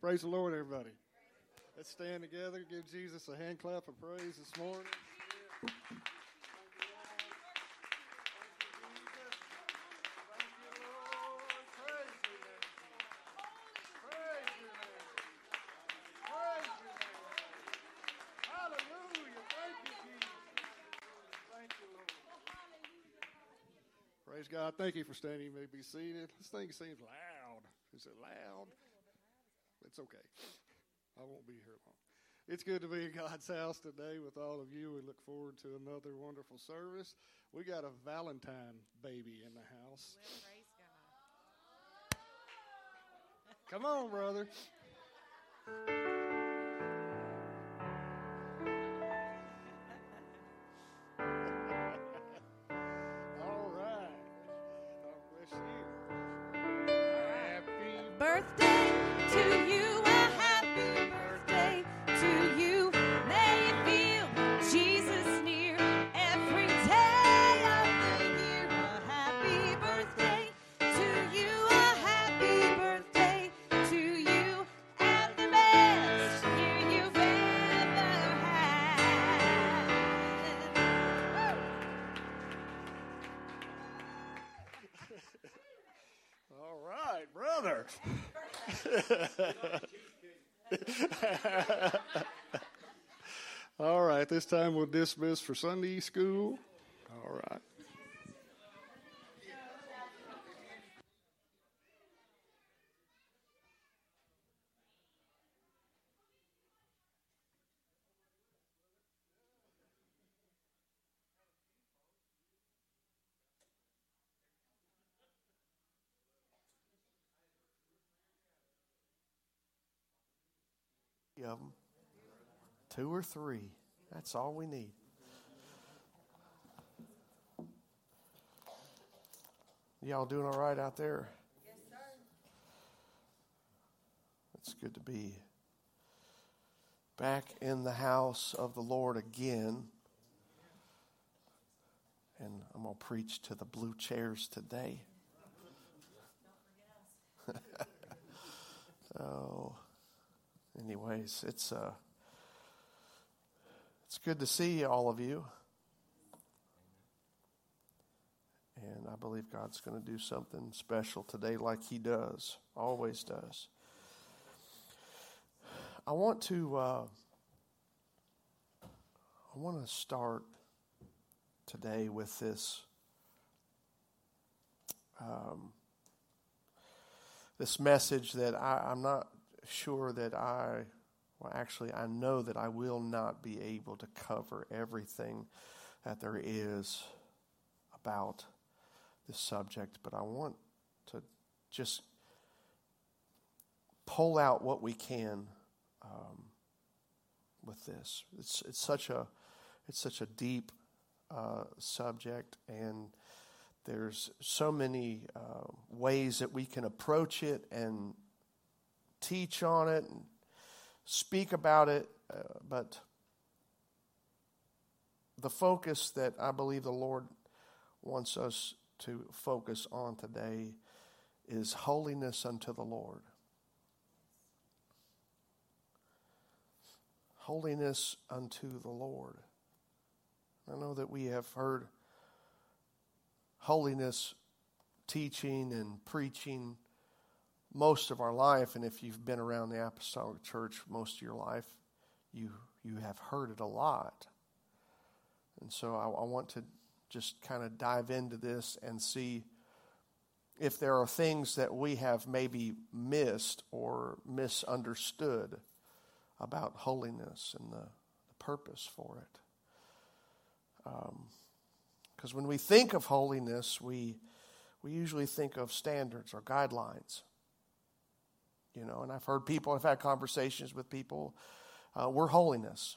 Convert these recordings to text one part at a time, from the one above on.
Praise the Lord, everybody. Let's stand together, give Jesus a hand clap of praise this morning. Praise God. Thank you for standing. You may be seated. This thing seems loud. Is it loud? It's okay. I won't be here long. It's good to be in God's house today with all of you. We look forward to another wonderful service. We got a Valentine baby in the house. Well, praise God. Come on, brother. All right. God bless you. Happy Birthday this time we'll dismiss for Sunday school. All right. of them. Two or three. That's all we need. Y'all doing all right out there? Yes, sir. It's good to be back in the house of the Lord again. And I'm going to preach to the blue chairs today. oh anyways, it's uh, it's good to see all of you, and I believe God's going to do something special today, like He does, always does. I want to uh, I want to start today with this. Um, this message that I, I'm not sure that I, well, actually, I know that I will not be able to cover everything that there is about this subject, but I want to just pull out what we can um, with this. It's it's such a it's such a deep uh, subject, and there's so many uh, ways that we can approach it and teach on it and speak about it, uh, but the focus that I believe the Lord wants us to focus on today is holiness unto the Lord. Holiness unto the Lord. I know that we have heard holiness teaching and preaching most of our life, and if you've been around the apostolic church most of your life, you you have heard it a lot. And so I, I want to just kind of dive into this and see if there are things that we have maybe missed or misunderstood about holiness and the, the purpose for it. Because um, when we think of holiness, we, we usually think of standards or guidelines. You know, and I've heard people, I've had conversations with people. Uh, we're holiness.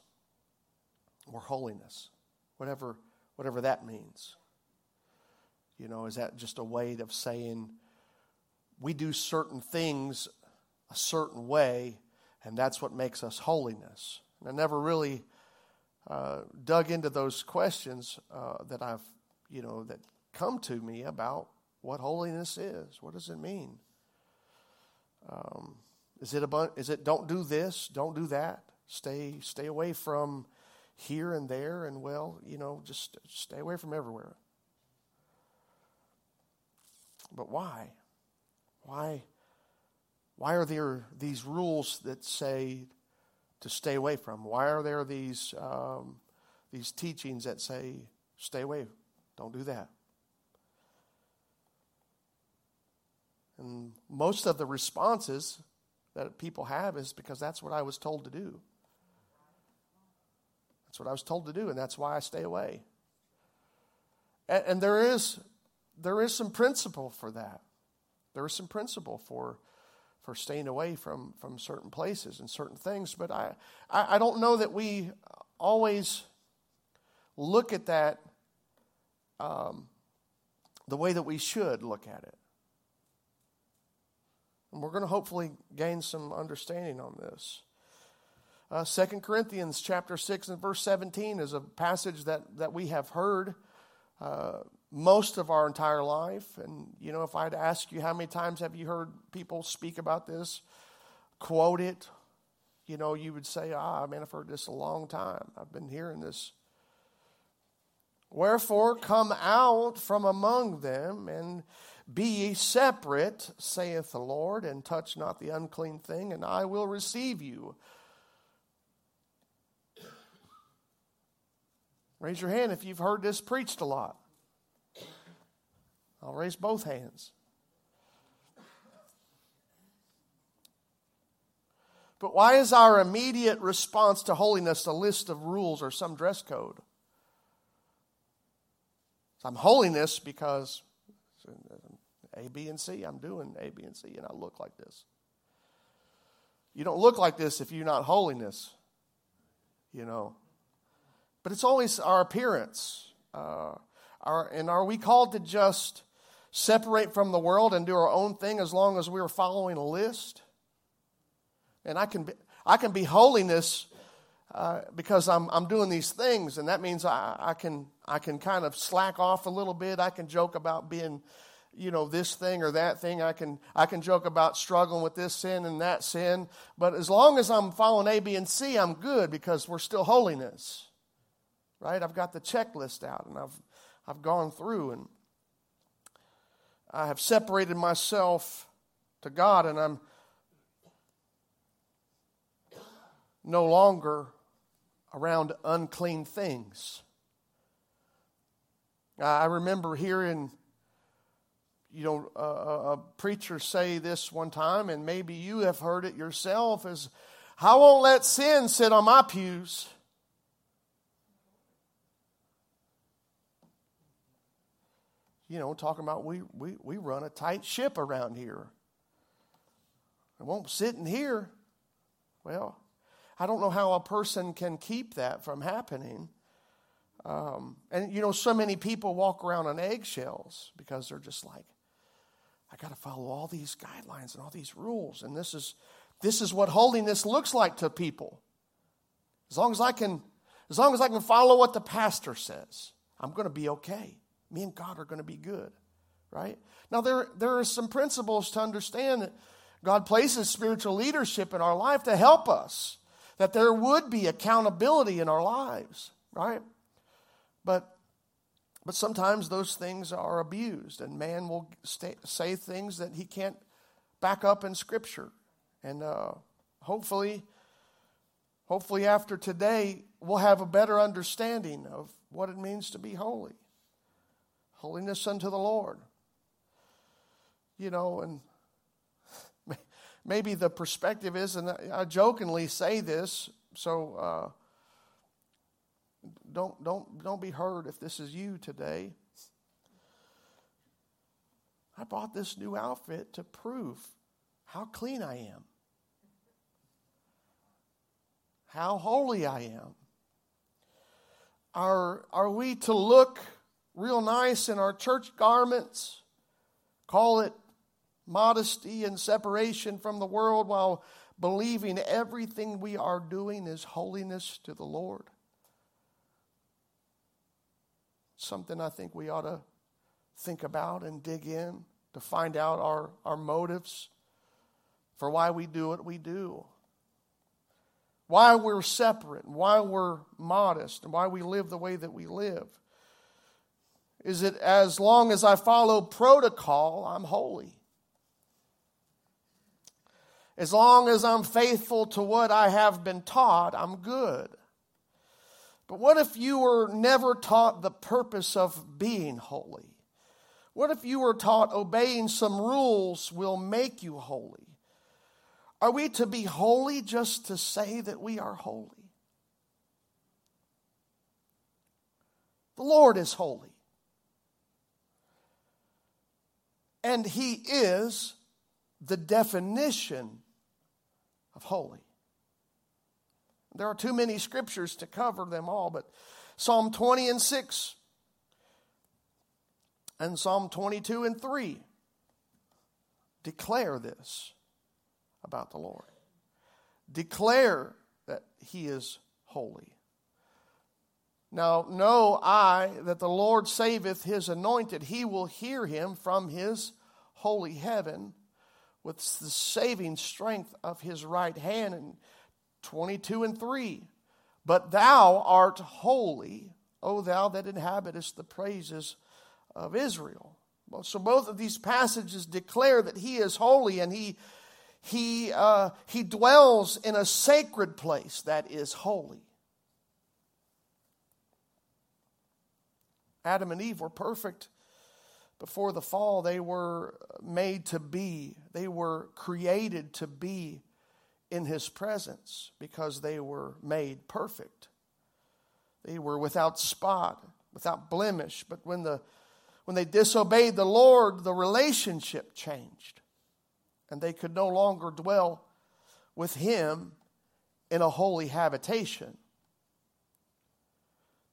We're holiness, whatever whatever that means. You know, is that just a way of saying we do certain things a certain way, and that's what makes us holiness? And I never really uh, dug into those questions uh, that I've, you know, that come to me about what holiness is. What does it mean? Um, Is it a bun- is it don't do this, don't do that? Stay stay away from here and there and well, you know, just stay away from everywhere. But why? Why why are there these rules that say to stay away from? Why are there these um, these teachings that say stay away, don't do that? And most of the responses that people have is because that's what I was told to do. That's what I was told to do, and that's why I stay away. And, and there is there is some principle for that. There is some principle for for staying away from from certain places and certain things. But I I, I don't know that we always look at that um, the way that we should look at it. And we're going to hopefully gain some understanding on this. Uh, 2 Corinthians chapter 6 and verse 17 is a passage that, that we have heard uh, most of our entire life. And, you know, if I had to ask you how many times have you heard people speak about this, quote it, you know, you would say, ah, man, I've heard this a long time. I've been hearing this. Wherefore, come out from among them and be ye separate, saith the Lord, and touch not the unclean thing, and I will receive you. Raise your hand if you've heard this preached a lot. I'll raise both hands. But why is our immediate response to holiness a list of rules or some dress code? I'm holiness because A, B, and C. I'm doing A, B, and C, and I look like this. You don't look like this if you're not holiness, you know. But it's always our appearance. Uh, our, and are we called to just separate from the world and do our own thing as long as we're following a list? And I can be, I can be holiness uh, because I'm, I'm doing these things, and that means I, I, can, I can kind of slack off a little bit. I can joke about being, you know, this thing or that thing. I can, I can joke about struggling with this sin and that sin. But as long as I'm following A, B, and C, I'm good because we're still holiness right? I've got the checklist out and I've, I've gone through and I have separated myself to God and I'm no longer around unclean things. I remember hearing, you know, a, a, preacher say this one time, and maybe you have heard it yourself: "Is I won't let sin sit on my pews." you know, talking about we, we, we run a tight ship around here. It won't sit in here. Well, I don't know how a person can keep that from happening. Um, and, you know, so many people walk around on eggshells because they're just like, I got to follow all these guidelines and all these rules. And this is, this is what holiness looks like to people. As long as I can, as long as I can follow what the pastor says, I'm going to be okay me and God are going to be good, right? Now, there, there are some principles to understand that God places spiritual leadership in our life to help us, that there would be accountability in our lives, right? But, but sometimes those things are abused, and man will stay, say things that he can't back up in Scripture. And uh, hopefully, hopefully after today, we'll have a better understanding of what it means to be holy holiness unto the Lord. You know, and maybe the perspective is, and I jokingly say this, so uh, don't don't don't be hurt if this is you today. I bought this new outfit to prove how clean I am, how holy I am. Are, are we to look real nice in our church garments, call it modesty and separation from the world while believing everything we are doing is holiness to the Lord. Something I think we ought to think about and dig in to find out our, our motives for why we do what we do, why we're separate, why we're modest, and why we live the way that we live. Is it as long as I follow protocol, I'm holy? As long as I'm faithful to what I have been taught, I'm good. But what if you were never taught the purpose of being holy? What if you were taught obeying some rules will make you holy? Are we to be holy just to say that we are holy? The Lord is holy. And He is the definition of holy. There are too many scriptures to cover them all, but Psalm 20 and 6 and Psalm 22 and 3 declare this about the Lord. Declare that He is holy. Now, know I that the Lord saveth His anointed. He will hear him from His holy heaven with the saving strength of His right hand. And 22 and 3. But thou art holy, O thou that inhabitest the praises of Israel. Well, so both of these passages declare that he is holy and he, he, uh, he dwells in a sacred place that is holy. Adam and Eve were perfect before the fall. They were made to be, they were created to be in his presence because they were made perfect. They were without spot, without blemish. But when, the, when they disobeyed the Lord, the relationship changed. And they could no longer dwell with him in a holy habitation.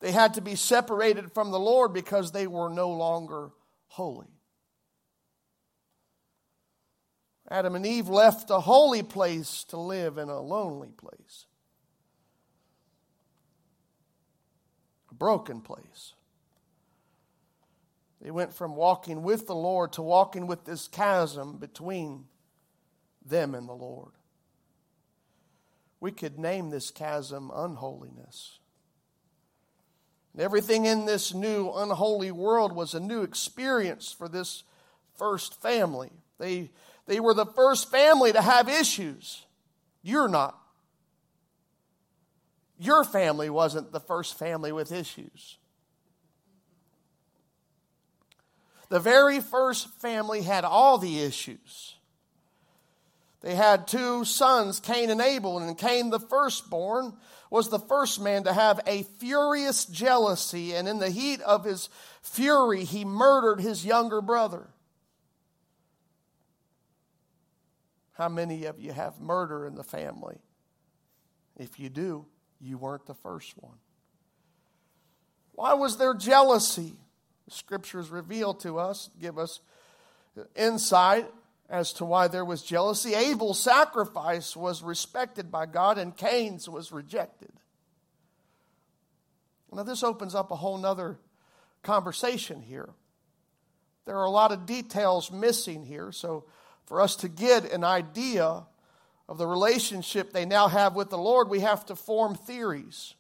They had to be separated from the Lord because they were no longer holy. Adam and Eve left a holy place to live in a lonely place, a broken place. They went from walking with the Lord to walking with this chasm between them and the Lord. We could name this chasm unholiness. And everything in this new unholy world was a new experience for this first family. They they were the first family to have issues. You're not. Your family wasn't the first family with issues. The very first family had all the issues. They had two sons, Cain and Abel, and Cain, the firstborn, was the first man to have a furious jealousy, and in the heat of his fury, he murdered his younger brother. How many of you have murder in the family? If you do, you weren't the first one. Why was there jealousy? The scriptures reveal to us, give us insight as to why there was jealousy. Abel's sacrifice was respected by God and Cain's was rejected. Now, this opens up a whole nother conversation here. There are a lot of details missing here, so for us to get an idea of the relationship they now have with the Lord, we have to form theories.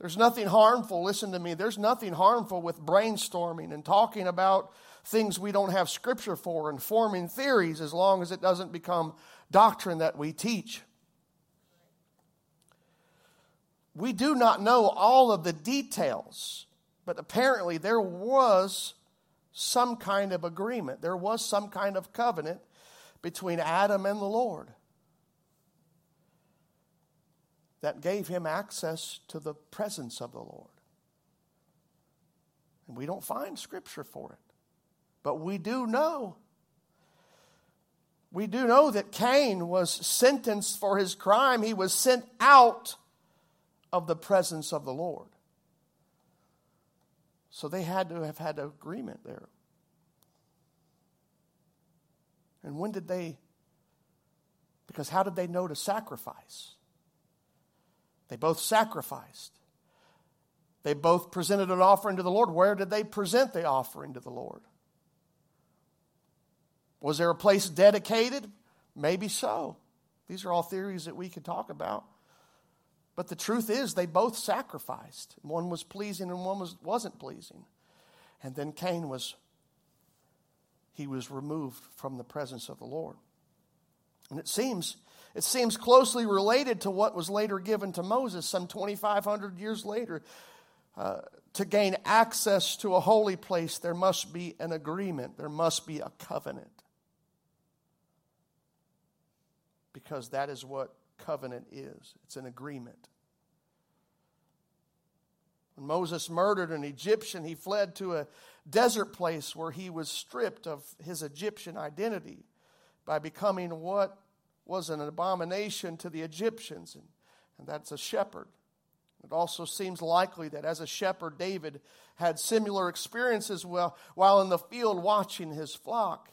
There's nothing harmful, listen to me, there's nothing harmful with brainstorming and talking about things we don't have scripture for and forming theories as long as it doesn't become doctrine that we teach. We do not know all of the details, but apparently there was some kind of agreement. There was some kind of covenant between Adam and the Lord that gave him access to the presence of the Lord. And we don't find scripture for it. But we do know. We do know that Cain was sentenced for his crime. He was sent out of the presence of the Lord. So they had to have had an agreement there. And when did they? Because how did they know to sacrifice? They both sacrificed. They both presented an offering to the Lord. Where did they present the offering to the Lord? Was there a place dedicated? Maybe so. These are all theories that we could talk about. But the truth is, they both sacrificed. One was pleasing and one was, wasn't pleasing. And then Cain was, he was removed from the presence of the Lord. And it seems, it seems closely related to what was later given to Moses some 2,500 years later. Uh, to gain access to a holy place, there must be an agreement, there must be a covenant. Because that is what covenant is it's an agreement. When Moses murdered an Egyptian, he fled to a desert place where he was stripped of his Egyptian identity by becoming what was an abomination to the Egyptians, and, and that's a shepherd. It also seems likely that as a shepherd, David had similar experiences while, while in the field watching his flock.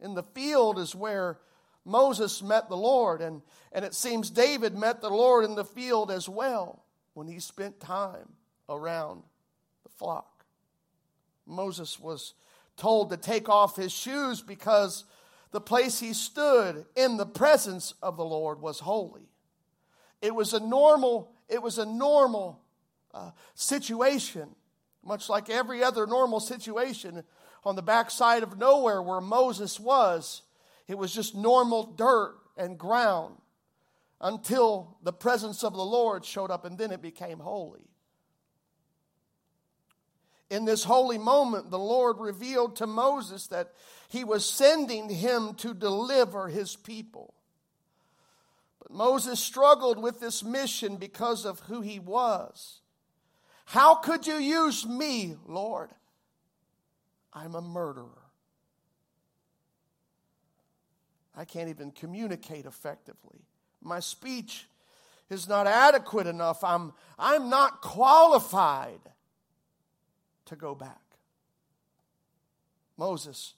In the field is where Moses met the Lord, and, and it seems David met the Lord in the field as well when he spent time around the flock. Moses was told to take off his shoes because the place he stood in the presence of the Lord was holy. It was a normal, it was a normal uh, situation, much like every other normal situation on the backside of nowhere where Moses was. It was just normal dirt and ground until the presence of the Lord showed up, and then it became holy. In this holy moment, the Lord revealed to Moses that he was sending him to deliver his people. But Moses struggled with this mission because of who he was. How could you use me, Lord? I'm a murderer. I can't even communicate effectively. My speech is not adequate enough. I'm, I'm not qualified to go back. Moses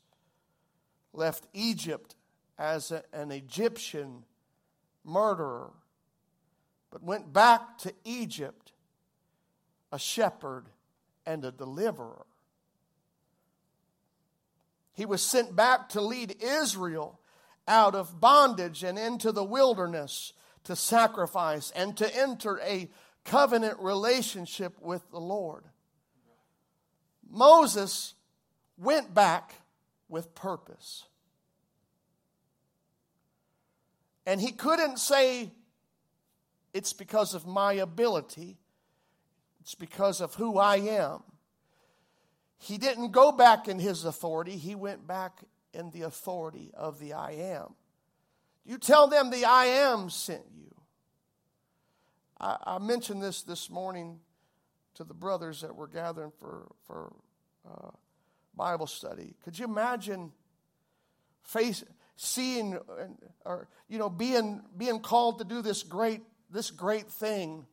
left Egypt as a, an Egyptian murderer, but went back to Egypt a shepherd and a deliverer. He was sent back to lead Israel out of bondage and into the wilderness to sacrifice and to enter a covenant relationship with the Lord. Moses went back with purpose. And he couldn't say, it's because of my ability, it's because of who I am. He didn't go back in his authority, he went back in the authority of the I am. You tell them the I am sent you. I, I mentioned this this morning to the brothers that were gathering for, for uh, Bible study. Could you imagine face, seeing or you know being being called to do this great this great thing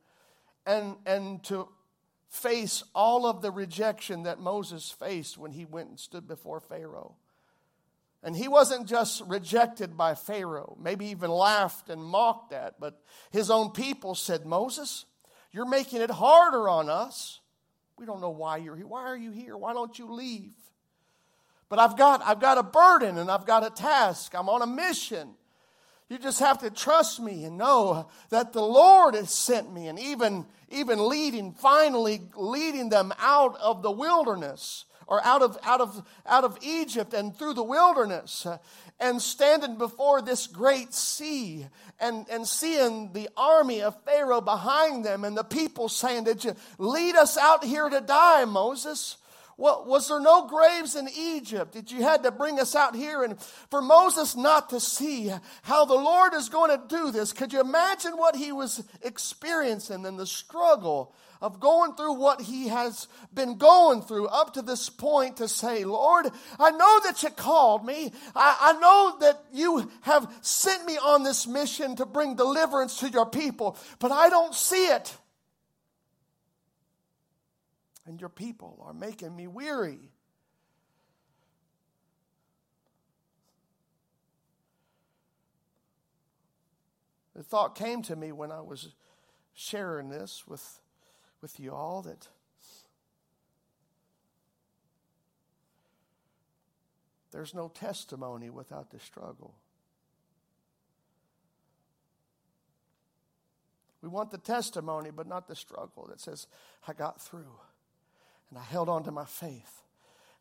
and and to face all of the rejection that Moses faced when he went and stood before Pharaoh. And he wasn't just rejected by Pharaoh, maybe even laughed and mocked at, but his own people said, Moses, you're making it harder on us. We don't know why you're here. Why are you here? Why don't you leave? But I've got, I've got a burden and I've got a task. I'm on a mission. You just have to trust me and know that the Lord has sent me and even, even leading, finally leading them out of the wilderness or out of, out, of, out of Egypt and through the wilderness uh, and standing before this great sea and, and seeing the army of Pharaoh behind them and the people saying, Did you lead us out here to die, Moses? Well, was there no graves in Egypt that you had to bring us out here? And for Moses not to see how the Lord is going to do this, could you imagine what he was experiencing and the struggle of going through what he has been going through up to this point to say, Lord, I know that you called me. I, I know that you have sent me on this mission to bring deliverance to your people, but I don't see it. And your people are making me weary. The thought came to me when I was sharing this with with you all that There's no testimony without the struggle. We want the testimony, but not the struggle that says, I got through and I held on to my faith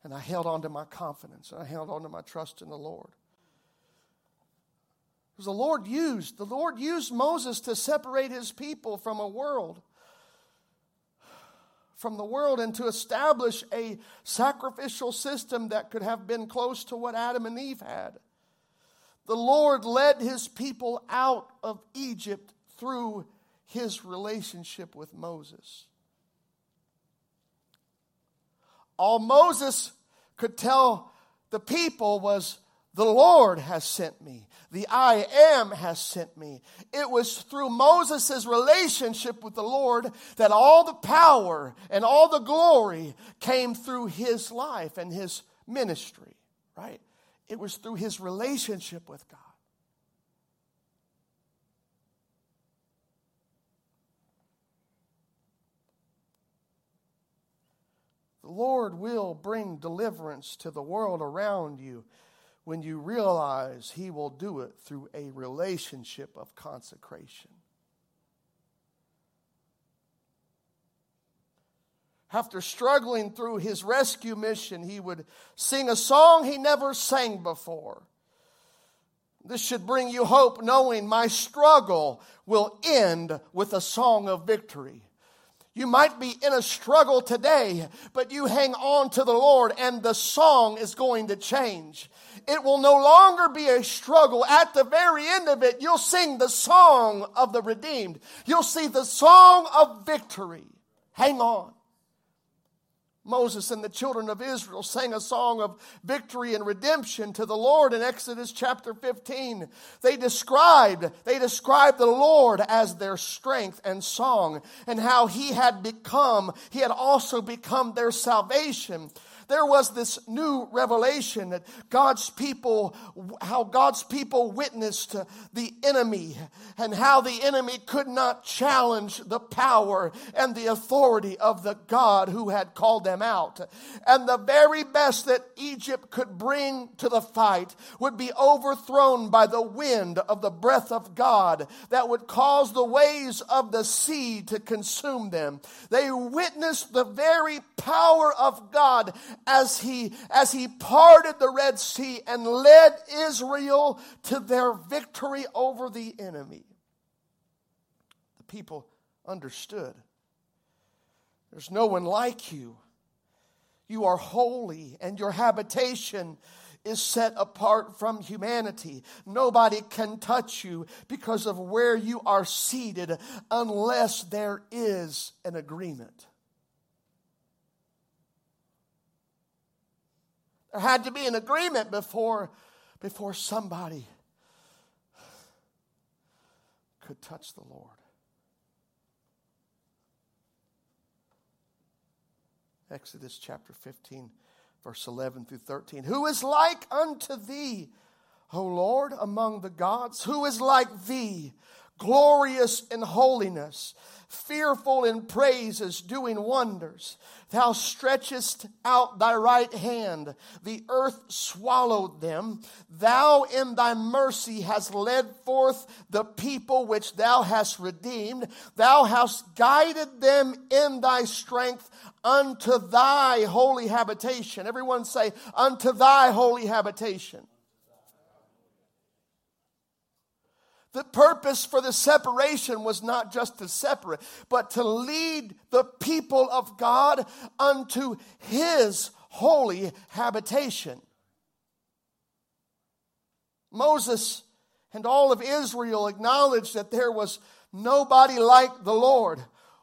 and I held on to my confidence and I held on to my trust in the Lord. Because the Lord used, the Lord used Moses to separate his people from a world, from the world, and to establish a sacrificial system that could have been close to what Adam and Eve had. The Lord led his people out of Egypt through his relationship with Moses. All Moses could tell the people was, The Lord has sent me. The I am has sent me. It was through Moses' relationship with the Lord that all the power and all the glory came through his life and his ministry, right? It was through his relationship with God. The Lord will bring deliverance to the world around you when you realize He will do it through a relationship of consecration. After struggling through his rescue mission, he would sing a song he never sang before. This should bring you hope, knowing my struggle will end with a song of victory. You might be in a struggle today, but you hang on to the Lord and the song is going to change. It will no longer be a struggle. At the very end of it, you'll sing the song of the redeemed. You'll see the song of victory. Hang on. Moses and the children of Israel sang a song of victory and redemption to the Lord in Exodus chapter 15. They described, they described the Lord as their strength and song and how he had become, he had also become their salvation there was this new revelation that God's people, how God's people witnessed the enemy and how the enemy could not challenge the power and the authority of the God who had called them out. And the very best that Egypt could bring to the fight would be overthrown by the wind of the breath of God that would cause the waves of the sea to consume them. They witnessed the very power of God as he, as he parted the Red Sea and led Israel to their victory over the enemy. The people understood. There's no one like you. You are holy, and your habitation is set apart from humanity. Nobody can touch you because of where you are seated unless there is an agreement. There had to be an agreement before, before somebody could touch the Lord. Exodus chapter 15, verse 11 through 13. Who is like unto thee, O Lord, among the gods? Who is like thee, glorious in holiness? fearful in praises, doing wonders. Thou stretchest out thy right hand, the earth swallowed them. Thou in thy mercy hast led forth the people which thou hast redeemed. Thou hast guided them in thy strength unto thy holy habitation. Everyone say, unto thy holy habitation. The purpose for the separation was not just to separate, but to lead the people of God unto his holy habitation. Moses and all of Israel acknowledged that there was nobody like the Lord.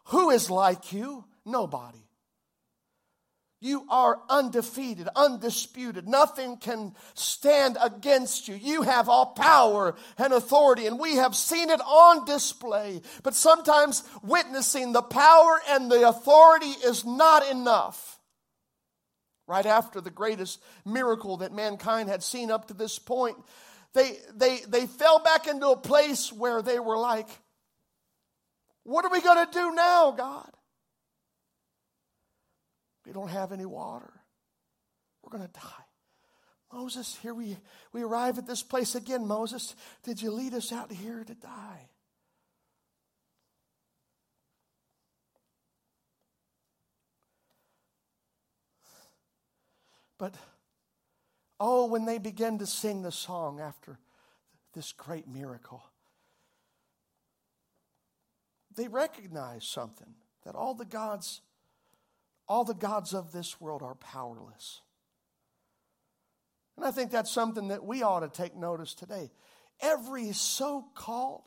Who is like you? Nobody. You are undefeated, undisputed. Nothing can stand against you. You have all power and authority, and we have seen it on display. But sometimes witnessing the power and the authority is not enough. Right after the greatest miracle that mankind had seen up to this point, they, they, they fell back into a place where they were like, What are we going to do now, God? We don't have any water. We're going to die. Moses, here we, we arrive at this place again. Moses, did you lead us out here to die? But oh, when they begin to sing the song after this great miracle, they recognize something that all the gods, all the gods of this world are powerless. And I think that's something that we ought to take notice today. Every so called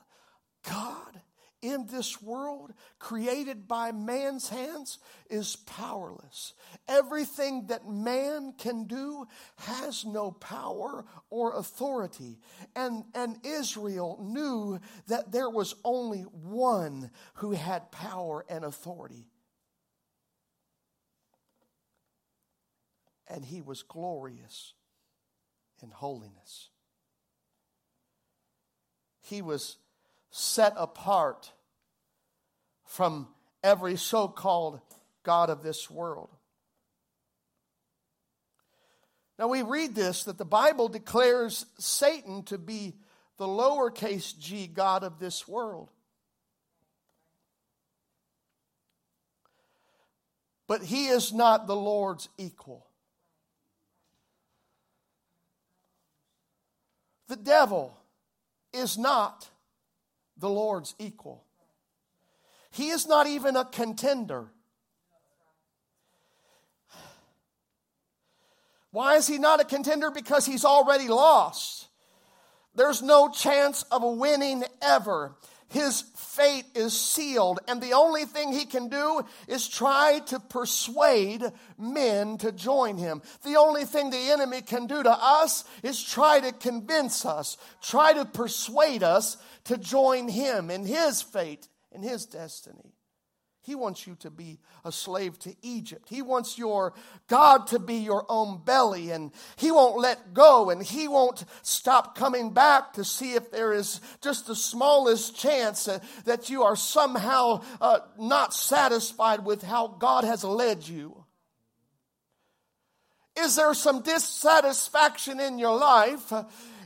God in this world created by man's hands is powerless. Everything that man can do has no power or authority. And, and Israel knew that there was only one who had power and authority. And he was glorious in holiness. He was set apart from every so called God of this world. Now we read this that the Bible declares Satan to be the lowercase g God of this world. But he is not the Lord's equal. The devil is not the Lord's equal. He is not even a contender. Why is he not a contender? Because he's already lost. There's no chance of winning ever. His fate is sealed, and the only thing he can do is try to persuade men to join him. The only thing the enemy can do to us is try to convince us, try to persuade us to join him in his fate and his destiny. He wants you to be a slave to Egypt. He wants your God to be your own belly, and He won't let go, and He won't stop coming back to see if there is just the smallest chance uh, that you are somehow uh, not satisfied with how God has led you. Is there some dissatisfaction in your life?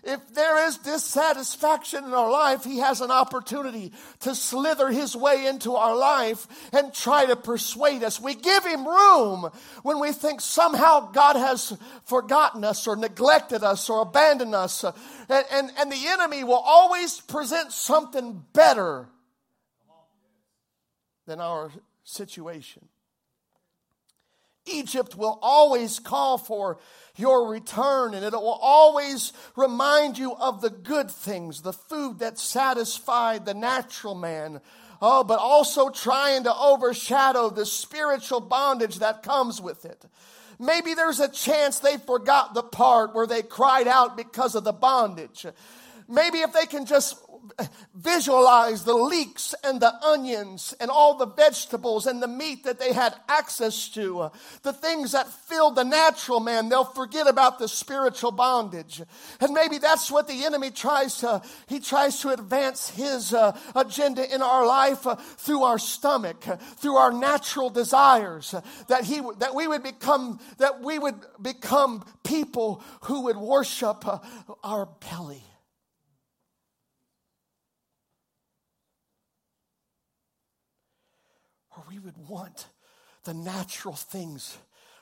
If there is dissatisfaction in our life, He has an opportunity to slither His way into our life and try to persuade us. We give Him room when we think somehow God has forgotten us or neglected us or abandoned us. And, and, and the enemy will always present something better than our situation. Egypt will always call for your return and it will always remind you of the good things, the food that satisfied the natural man. Oh, but also trying to overshadow the spiritual bondage that comes with it. Maybe there's a chance they forgot the part where they cried out because of the bondage. Maybe if they can just visualize the leeks and the onions and all the vegetables and the meat that they had access to, the things that filled the natural man, they'll forget about the spiritual bondage. And maybe that's what the enemy tries to, he tries to advance his uh, agenda in our life uh, through our stomach, through our natural desires, that he, that we would become, that we would become people who would worship uh, our belly. or we would want the natural things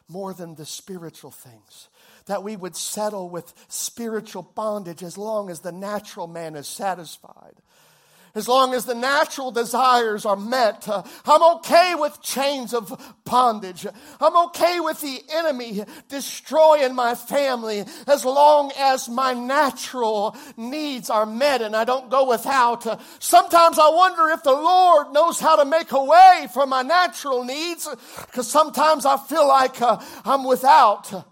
more than the spiritual things. That we would settle with spiritual bondage as long as the natural man is satisfied as long as the natural desires are met. Uh, I'm okay with chains of bondage. I'm okay with the enemy destroying my family as long as my natural needs are met and I don't go without. Uh, sometimes I wonder if the Lord knows how to make a way for my natural needs because sometimes I feel like uh, I'm without.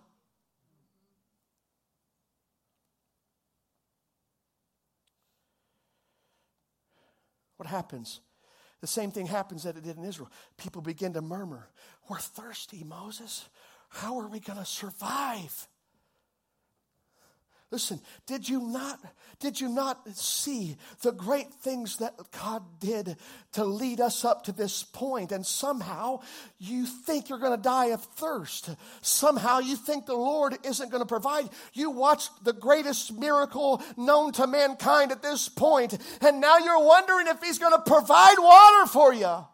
What happens? The same thing happens that it did in Israel. People begin to murmur, We're thirsty, Moses. How are we going to survive? Listen, did you not did you not see the great things that God did to lead us up to this point? And somehow you think you're going to die of thirst. Somehow you think the Lord isn't going to provide. You watched the greatest miracle known to mankind at this point, and now you're wondering if He's going to provide water for you.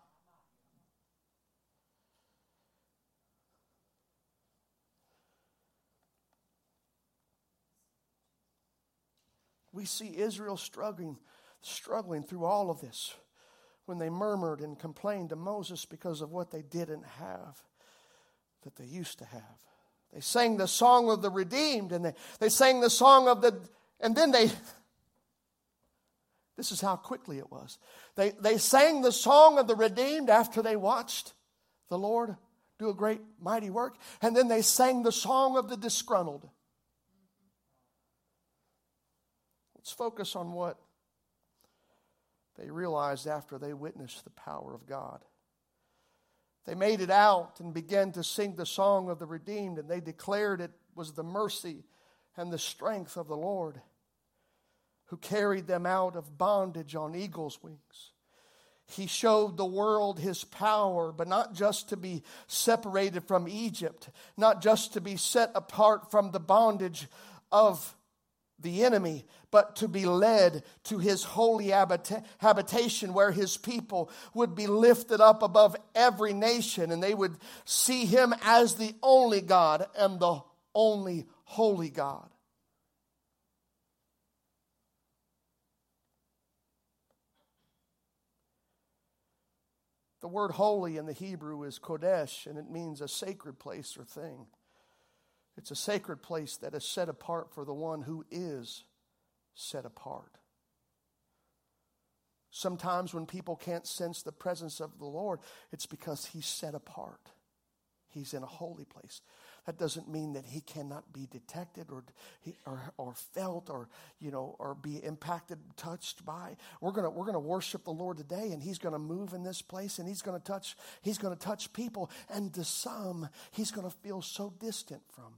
We see Israel struggling, struggling through all of this when they murmured and complained to Moses because of what they didn't have that they used to have. They sang the song of the redeemed and they, they sang the song of the, and then they, this is how quickly it was. They, they sang the song of the redeemed after they watched the Lord do a great, mighty work, and then they sang the song of the disgruntled. Let's focus on what they realized after they witnessed the power of God. They made it out and began to sing the song of the redeemed, and they declared it was the mercy and the strength of the Lord who carried them out of bondage on eagle's wings. He showed the world his power, but not just to be separated from Egypt, not just to be set apart from the bondage of the enemy, but to be led to his holy habita- habitation where his people would be lifted up above every nation and they would see him as the only God and the only holy God. The word holy in the Hebrew is kodesh, and it means a sacred place or thing. It's a sacred place that is set apart for the one who is set apart. Sometimes when people can't sense the presence of the Lord, it's because he's set apart. He's in a holy place. That doesn't mean that he cannot be detected or, or, or felt or, you know, or be impacted, touched by. We're going we're gonna worship the Lord today and he's going to move in this place and he's going to touch, he's going to touch people. And to some, he's going to feel so distant from.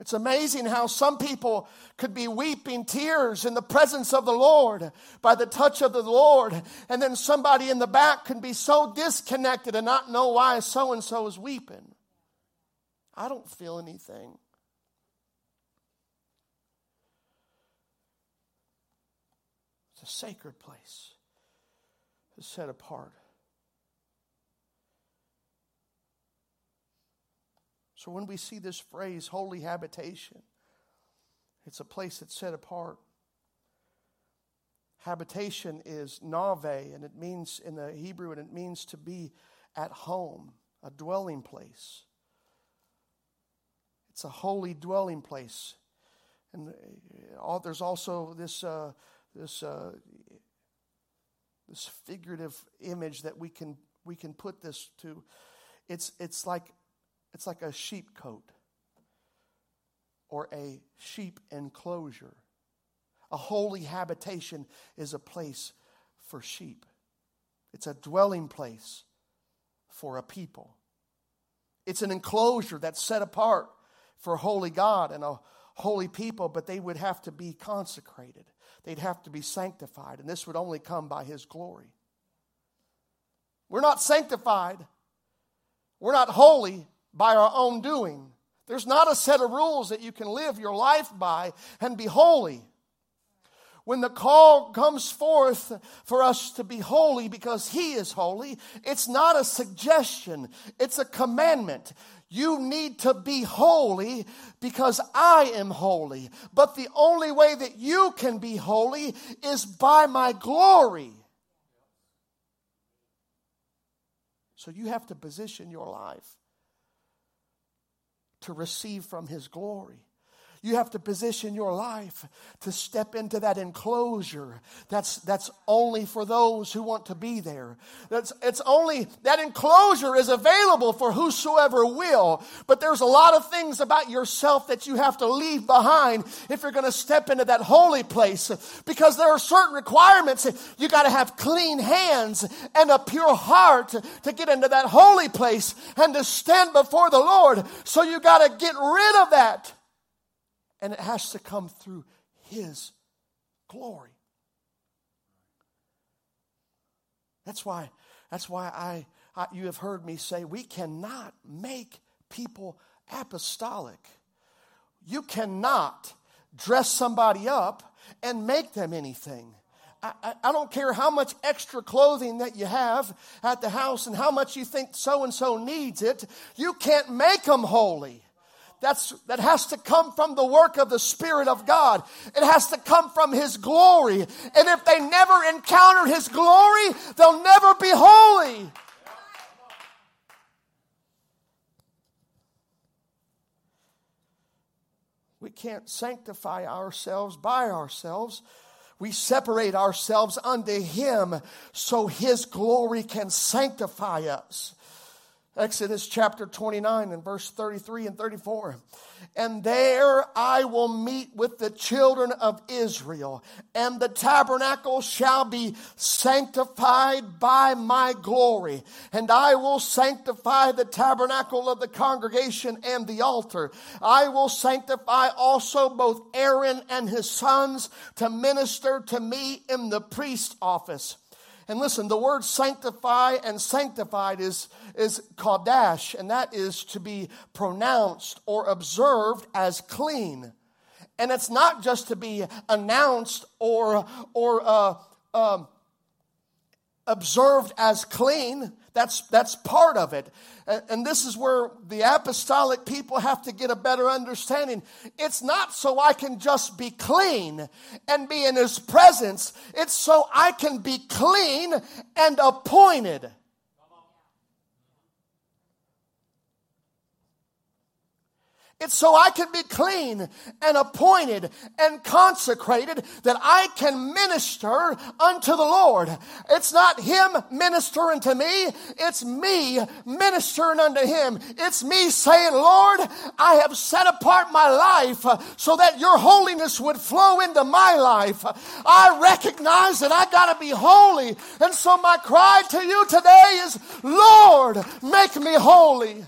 It's amazing how some people could be weeping tears in the presence of the Lord by the touch of the Lord, and then somebody in the back can be so disconnected and not know why so and so is weeping. I don't feel anything. It's a sacred place, it's set apart. So when we see this phrase, holy habitation, it's a place that's set apart. Habitation is nave, and it means in the Hebrew, and it means to be at home, a dwelling place. It's a holy dwelling place. And uh, there's also this, uh, this, uh, this figurative image that we can, we can put this to. It's, it's like it's like a sheep cote or a sheep enclosure. A holy habitation is a place for sheep, it's a dwelling place for a people. It's an enclosure that's set apart for holy God and a holy people, but they would have to be consecrated. They'd have to be sanctified, and this would only come by His glory. We're not sanctified, we're not holy by our own doing. There's not a set of rules that you can live your life by and be holy. When the call comes forth for us to be holy because He is holy, it's not a suggestion, it's a commandment. You need to be holy because I am holy. But the only way that you can be holy is by my glory. So you have to position your life to receive from His glory. You have to position your life to step into that enclosure. That's, that's only for those who want to be there. That's, it's only, that enclosure is available for whosoever will. But there's a lot of things about yourself that you have to leave behind if you're going to step into that holy place. Because there are certain requirements. You got to have clean hands and a pure heart to get into that holy place and to stand before the Lord. So you got to get rid of that And it has to come through His glory. That's why, that's why I, I, you have heard me say we cannot make people apostolic. You cannot dress somebody up and make them anything. I, I, I, don't care how much extra clothing that you have at the house and how much you think so and so needs it, you can't make them holy. That's, that has to come from the work of the Spirit of God. It has to come from His glory. And if they never encounter His glory, they'll never be holy. We can't sanctify ourselves by ourselves. We separate ourselves unto Him so His glory can sanctify us. Exodus chapter 29 and verse 33 and 34. And there I will meet with the children of Israel, and the tabernacle shall be sanctified by my glory. And I will sanctify the tabernacle of the congregation and the altar. I will sanctify also both Aaron and his sons to minister to me in the priest office. And listen, the word sanctify and sanctified is, is kodash, and that is to be pronounced or observed as clean. And it's not just to be announced or, or uh, uh, observed as clean. That's, that's part of it. And this is where the apostolic people have to get a better understanding. It's not so I can just be clean and be in his presence. It's so I can be clean and appointed. It's so I can be clean and appointed and consecrated that I can minister unto the Lord. It's not Him ministering to me, it's me ministering unto Him. It's me saying, Lord, I have set apart my life so that your holiness would flow into my life. I recognize that I gotta be holy. And so my cry to you today is, Lord, make me holy.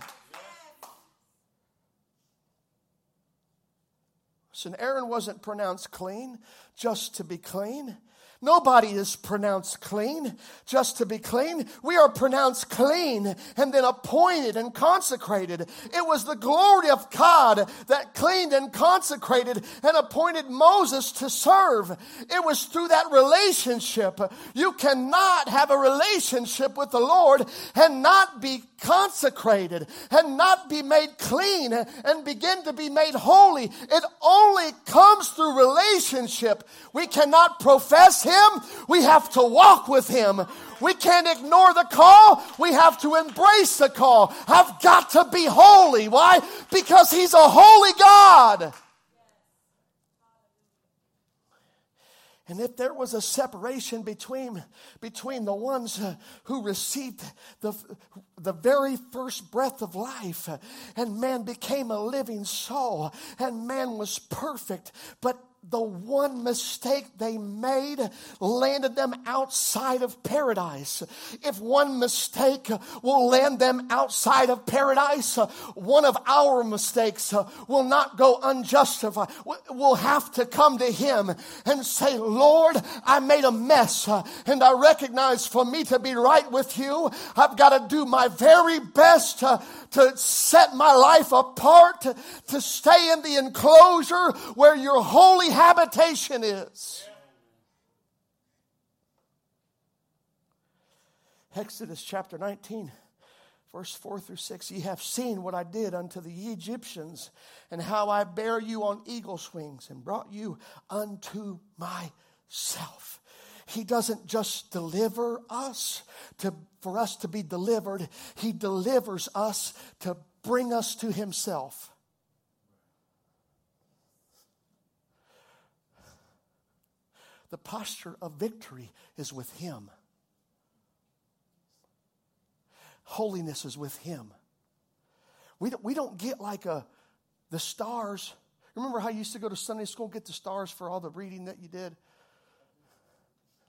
And Aaron wasn't pronounced clean just to be clean. Nobody is pronounced clean just to be clean. We are pronounced clean and then appointed and consecrated. It was the glory of God that cleaned and consecrated and appointed Moses to serve. It was through that relationship. You cannot have a relationship with the Lord and not be consecrated and not be made clean and begin to be made holy. It only comes through relationship. We cannot profess him, we have to walk with Him. We can't ignore the call. We have to embrace the call. I've got to be holy. Why? Because He's a holy God. And if there was a separation between, between the ones uh, who received the, the very first breath of life, and man became a living soul, and man was perfect, but the one mistake they made landed them outside of paradise. If one mistake will land them outside of paradise, one of our mistakes will not go unjustified. We'll have to come to Him and say, Lord, I made a mess and I recognize for me to be right with you, I've got to do my very best to, to set my life apart, to, to stay in the enclosure where your holy habitation is. Exodus chapter 19, verse 4 through 6. Ye have seen what I did unto the Egyptians, and how I bare you on eagle's wings, and brought you unto myself. He doesn't just deliver us to, for us to be delivered, He delivers us to bring us to Himself. The posture of victory is with Him. Holiness is with Him. We don't, we don't get like a, the stars. Remember how you used to go to Sunday school get the stars for all the reading that you did?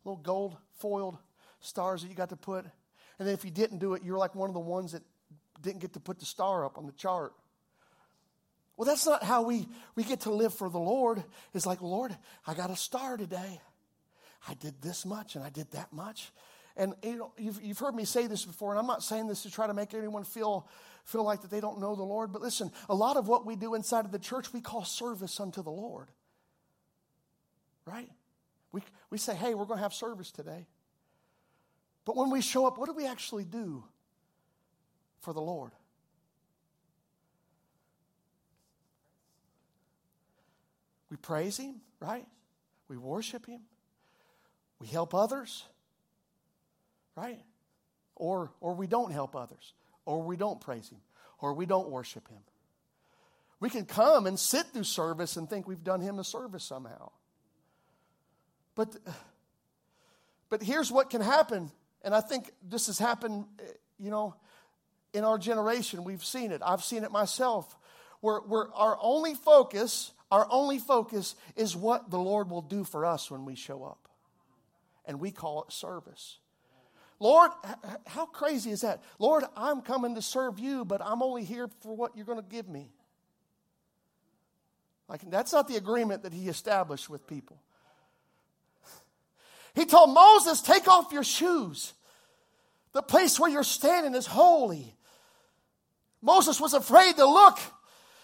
Little gold foiled stars that you got to put. And then if you didn't do it, you're like one of the ones that didn't get to put the star up on the chart. Well, that's not how we, we get to live for the Lord. It's like, Lord, I got a star today. I did this much and I did that much. And you know, you've, you've heard me say this before, and I'm not saying this to try to make anyone feel, feel like that they don't know the Lord. But listen, a lot of what we do inside of the church, we call service unto the Lord. Right? We, we say, hey, we're going to have service today. But when we show up, what do we actually do for the Lord? We praise Him, right? We worship Him. We help others, right? Or, or we don't help others, or we don't praise Him, or we don't worship Him. We can come and sit through service and think we've done Him a service somehow. But, but here's what can happen, and I think this has happened, you know, in our generation. We've seen it. I've seen it myself. Where, where our only focus, our only focus is what the Lord will do for us when we show up and we call it service. Lord, how crazy is that? Lord, I'm coming to serve you, but I'm only here for what you're going to give me. Like, that's not the agreement that he established with people. He told Moses, Take off your shoes. The place where you're standing is holy. Moses was afraid to look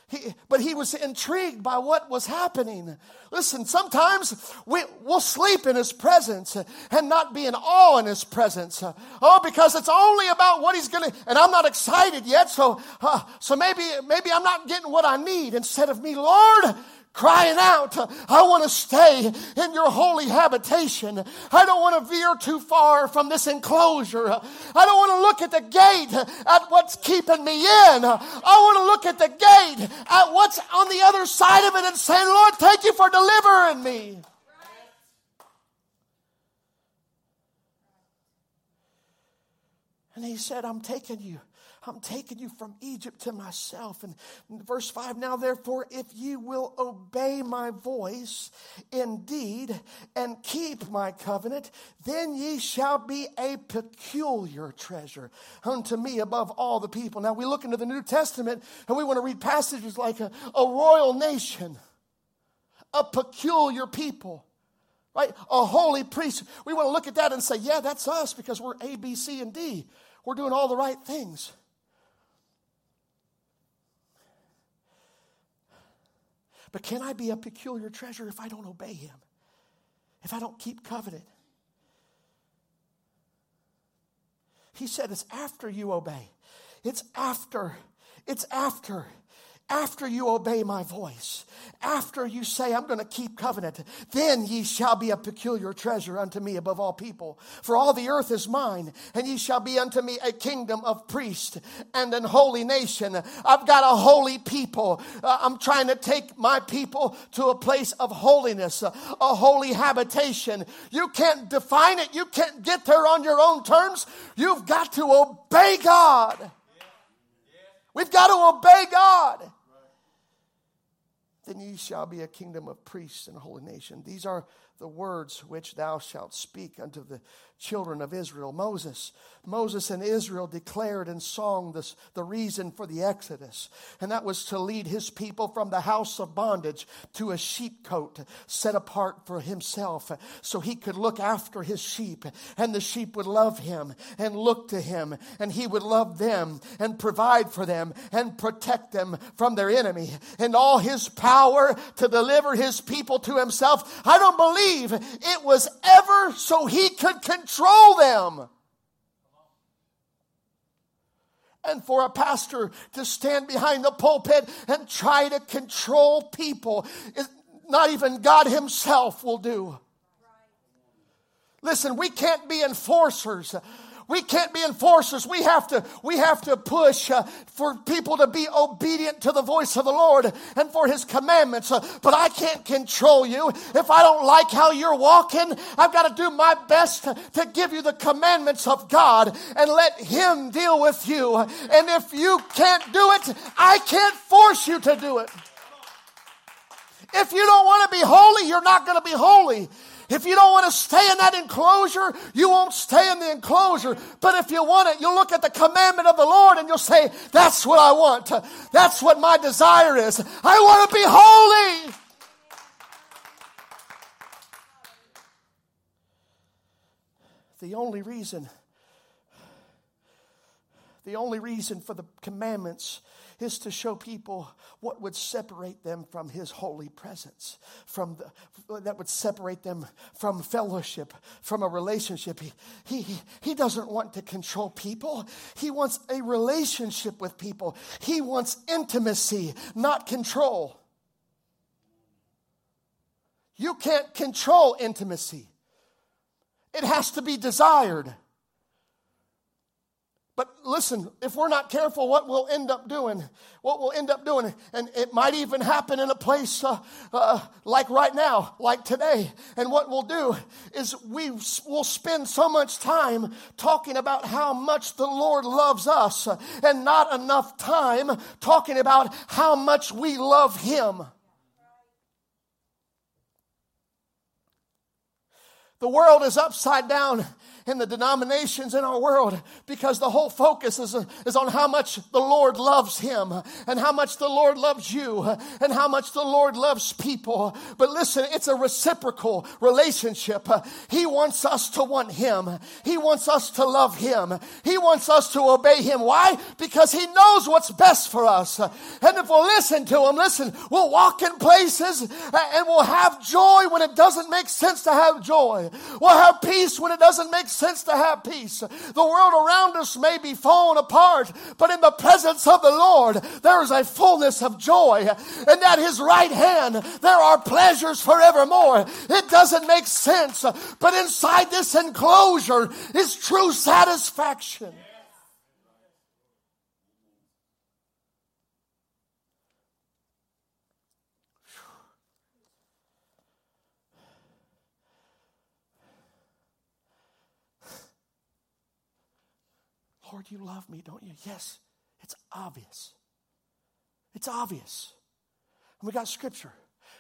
he, but he was intrigued by what was happening. Listen, sometimes we, will sleep in his presence and not be in awe in his presence. Oh, because it's only about what he's going to, and I'm not excited yet, so, uh, so maybe, maybe I'm not getting what I need. Instead of me, Lord, crying out, I want to stay in your holy habitation. I don't want to veer too far from this enclosure. I don't want to look at the gate at what's keeping me in. I want to look at the gate at what's on the other side of it and say, Lord, thank you for delivering me. And he said, I'm taking you I'm taking you from Egypt to myself. And verse 5 Now, therefore, if you will obey my voice indeed and keep my covenant, then ye shall be a peculiar treasure unto me above all the people. Now, we look into the New Testament and we want to read passages like a, a royal nation, a peculiar people right? A holy priest. We want to look at that and say, yeah, that's us because we're A, B, C, and D. We're doing all the right things. But can I be a peculiar treasure if I don't obey him? If I don't keep covenant? He said it's after you obey. It's after. It's after after you obey my voice, after you say, I'm going to keep covenant, then ye shall be a peculiar treasure unto me above all people. For all the earth is mine, and ye shall be unto me a kingdom of priests and an holy nation. I've got a holy people. Uh, I'm trying to take my people to a place of holiness, a, a holy habitation. You can't define it, you can't get there on your own terms. You've got to obey God. We've got to obey God then ye shall be a kingdom of priests and a holy nation. These are the words which thou shalt speak unto the children of Israel. Moses, Moses and Israel declared in song this, the reason for the Exodus, and that was to lead his people from the house of bondage to a sheepcote set apart for himself so he could look after his sheep, and the sheep would love him and look to him, and he would love them and provide for them and protect them from their enemy. And all his power to deliver his people to himself, I don't believe it was ever so he could control them. and for a pastor to stand behind the pulpit and try to control people, not even God Himself will do. Listen, we can't be enforcers we can't be enforcers. We have to, we have to push uh, for people to be obedient to the voice of the Lord and for his commandments. Uh, but I can't control you. If I don't like how you're walking, I've got to do my best to, to give you the commandments of God and let him deal with you. And if you can't do it, I can't force you to do it. If you don't want to be holy, you're not going to be holy. If you don't want to stay in that enclosure, you won't stay in the enclosure. But if you want it, you'll look at the commandment of the Lord and you'll say, That's what I want. That's what my desire is. I want to be holy. The only reason, the only reason for the commandments is to show people what would separate them from his holy presence, from the, that would separate them from fellowship, from a relationship. He, he, he doesn't want to control people. He wants a relationship with people. He wants intimacy, not control. You can't control intimacy. It has to be desired. But listen, if we're not careful, what we'll end up doing, what we'll end up doing, and it might even happen in a place uh, uh, like right now, like today. And what we'll do is we will spend so much time talking about how much the Lord loves us and not enough time talking about how much we love Him. The world is upside down in the denominations in our world because the whole focus is, is on how much the Lord loves him and how much the Lord loves you and how much the Lord loves people. But listen, it's a reciprocal relationship. He wants us to want him. He wants us to love him. He wants us to obey him. Why? Because he knows what's best for us. And if we'll listen to him, listen, we'll walk in places and we'll have joy when it doesn't make sense to have joy. We'll have peace when it doesn't make sense to have peace. The world around us may be falling apart, but in the presence of the Lord, there is a fullness of joy. And at his right hand, there are pleasures forevermore. It doesn't make sense, but inside this enclosure is true satisfaction. Lord, you love me, don't you? Yes, it's obvious. It's obvious. And we got scripture.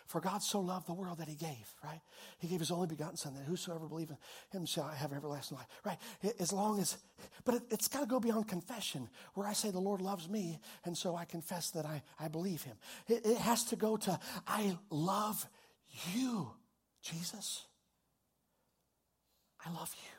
For God so loved the world that he gave, right? He gave his only begotten son that whosoever believes in him shall have everlasting life, right? As long as, but it, has got to go beyond confession where I say the Lord loves me and so I confess that I, I believe him. It, it has to go to, I love you, Jesus. I love you.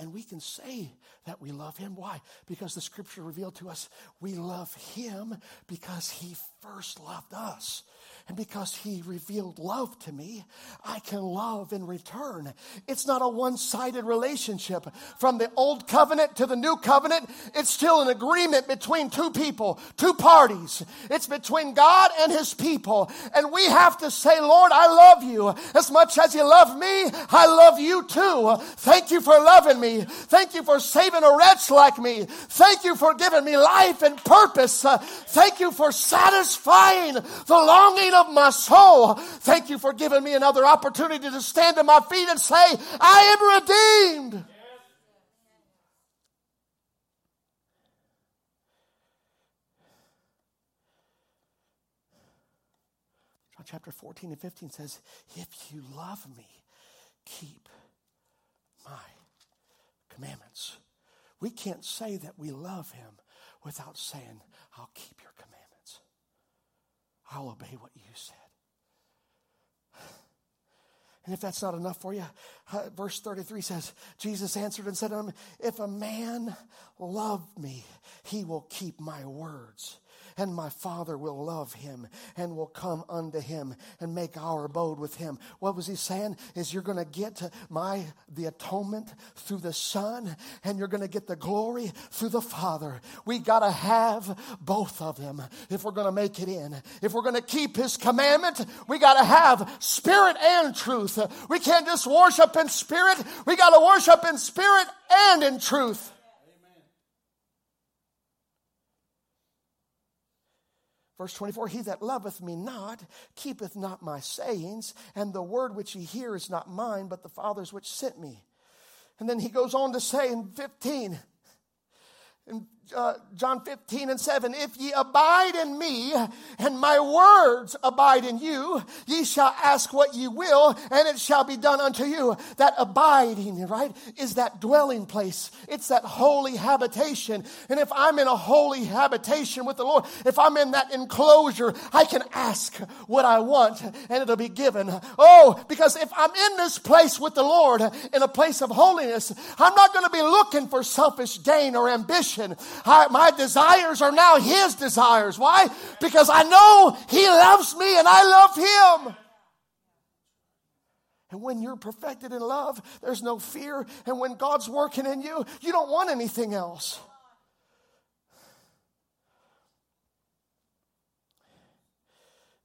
And we can say that we love him. Why? Because the scripture revealed to us we love him because he first loved us. And because he revealed love to me, I can love in return. It's not a one sided relationship. From the old covenant to the new covenant, it's still an agreement between two people, two parties. It's between God and his people. And we have to say, Lord, I love you. As much as you love me, I love you too. Thank you for loving me. Thank you for saving a wretch like me. Thank you for giving me life and purpose. Thank you for satisfying the longing my soul. Thank you for giving me another opportunity to stand on my feet and say, I am redeemed. John chapter 14 and 15 says, If you love me, keep my commandments. We can't say that we love him without saying, I'll keep your. I'll obey what you said. And if that's not enough for you, uh, verse 33 says, Jesus answered and said to him, If a man love me, he will keep my words and my Father will love him and will come unto him and make our abode with him. What was he saying? Is you're going to get my the atonement through the Son and you're going to get the glory through the Father. We got to have both of them if we're going to make it in. If we're going to keep his commandment, we got to have spirit and truth. We can't just worship in spirit. We got to worship in spirit and in truth. Verse 24, he that loveth me not keepeth not my sayings, and the word which ye hear is not mine, but the Father's which sent me. And then he goes on to say in 15, and uh, John 15 and 7, if ye abide in me and my words abide in you, ye shall ask what ye will and it shall be done unto you. That abiding, right, is that dwelling place. It's that holy habitation. And if I'm in a holy habitation with the Lord, if I'm in that enclosure, I can ask what I want and it'll be given. Oh, because if I'm in this place with the Lord, in a place of holiness, I'm not going to be looking for selfish gain or ambition. I, my desires are now His desires. Why? Because I know He loves me and I love Him. And when you're perfected in love, there's no fear. And when God's working in you, you don't want anything else.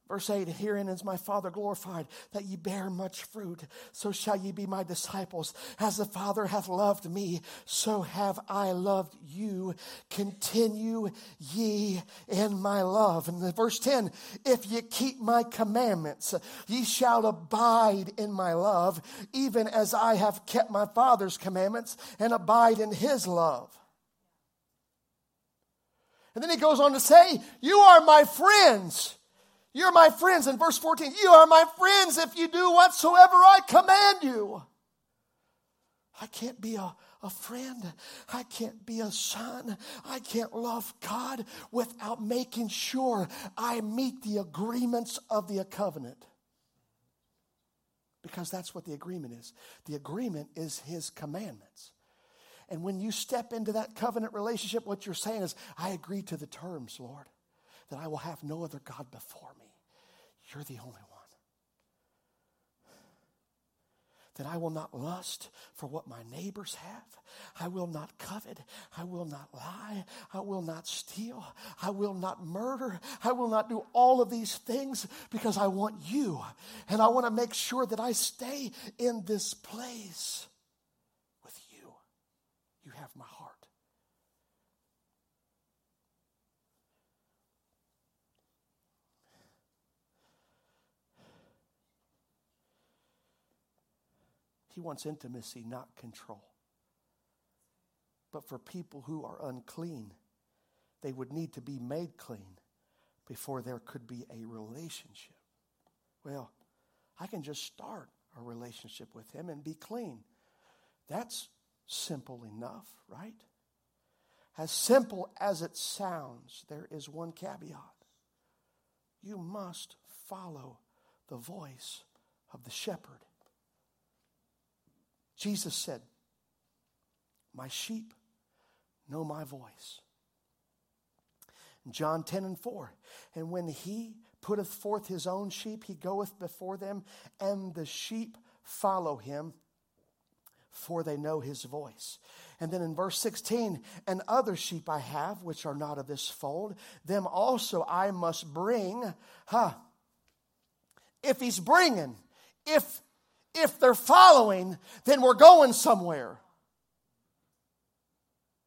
Verse 8 Herein is my Father glorified, that ye bear much fruit. So shall ye be my disciples. As the Father hath loved me, so have I loved you. Continue ye in my love. And the verse 10 If ye keep my commandments, ye shall abide in my love, even as I have kept my Father's commandments and abide in his love. And then he goes on to say, You are my friends you're my friends. In verse 14, you are my friends if you do whatsoever I command you. I can't be a, a friend. I can't be a son. I can't love God without making sure I meet the agreements of the covenant. Because that's what the agreement is. The agreement is his commandments. And when you step into that covenant relationship, what you're saying is, I agree to the terms, Lord, that I will have no other God before me. You're the only one. That I will not lust for what my neighbors have. I will not covet. I will not lie. I will not steal. I will not murder. I will not do all of these things because I want you. And I want to make sure that I stay in this place with you. You have my heart. He wants intimacy, not control. But for people who are unclean, they would need to be made clean before there could be a relationship. Well, I can just start a relationship with him and be clean. That's simple enough, right? As simple as it sounds, there is one caveat. You must follow the voice of the shepherd. Jesus said, My sheep know my voice. John 10 and 4. And when he putteth forth his own sheep, he goeth before them, and the sheep follow him, for they know his voice. And then in verse 16, and other sheep I have, which are not of this fold, them also I must bring. Huh. If he's bringing, if if they're following, then we're going somewhere.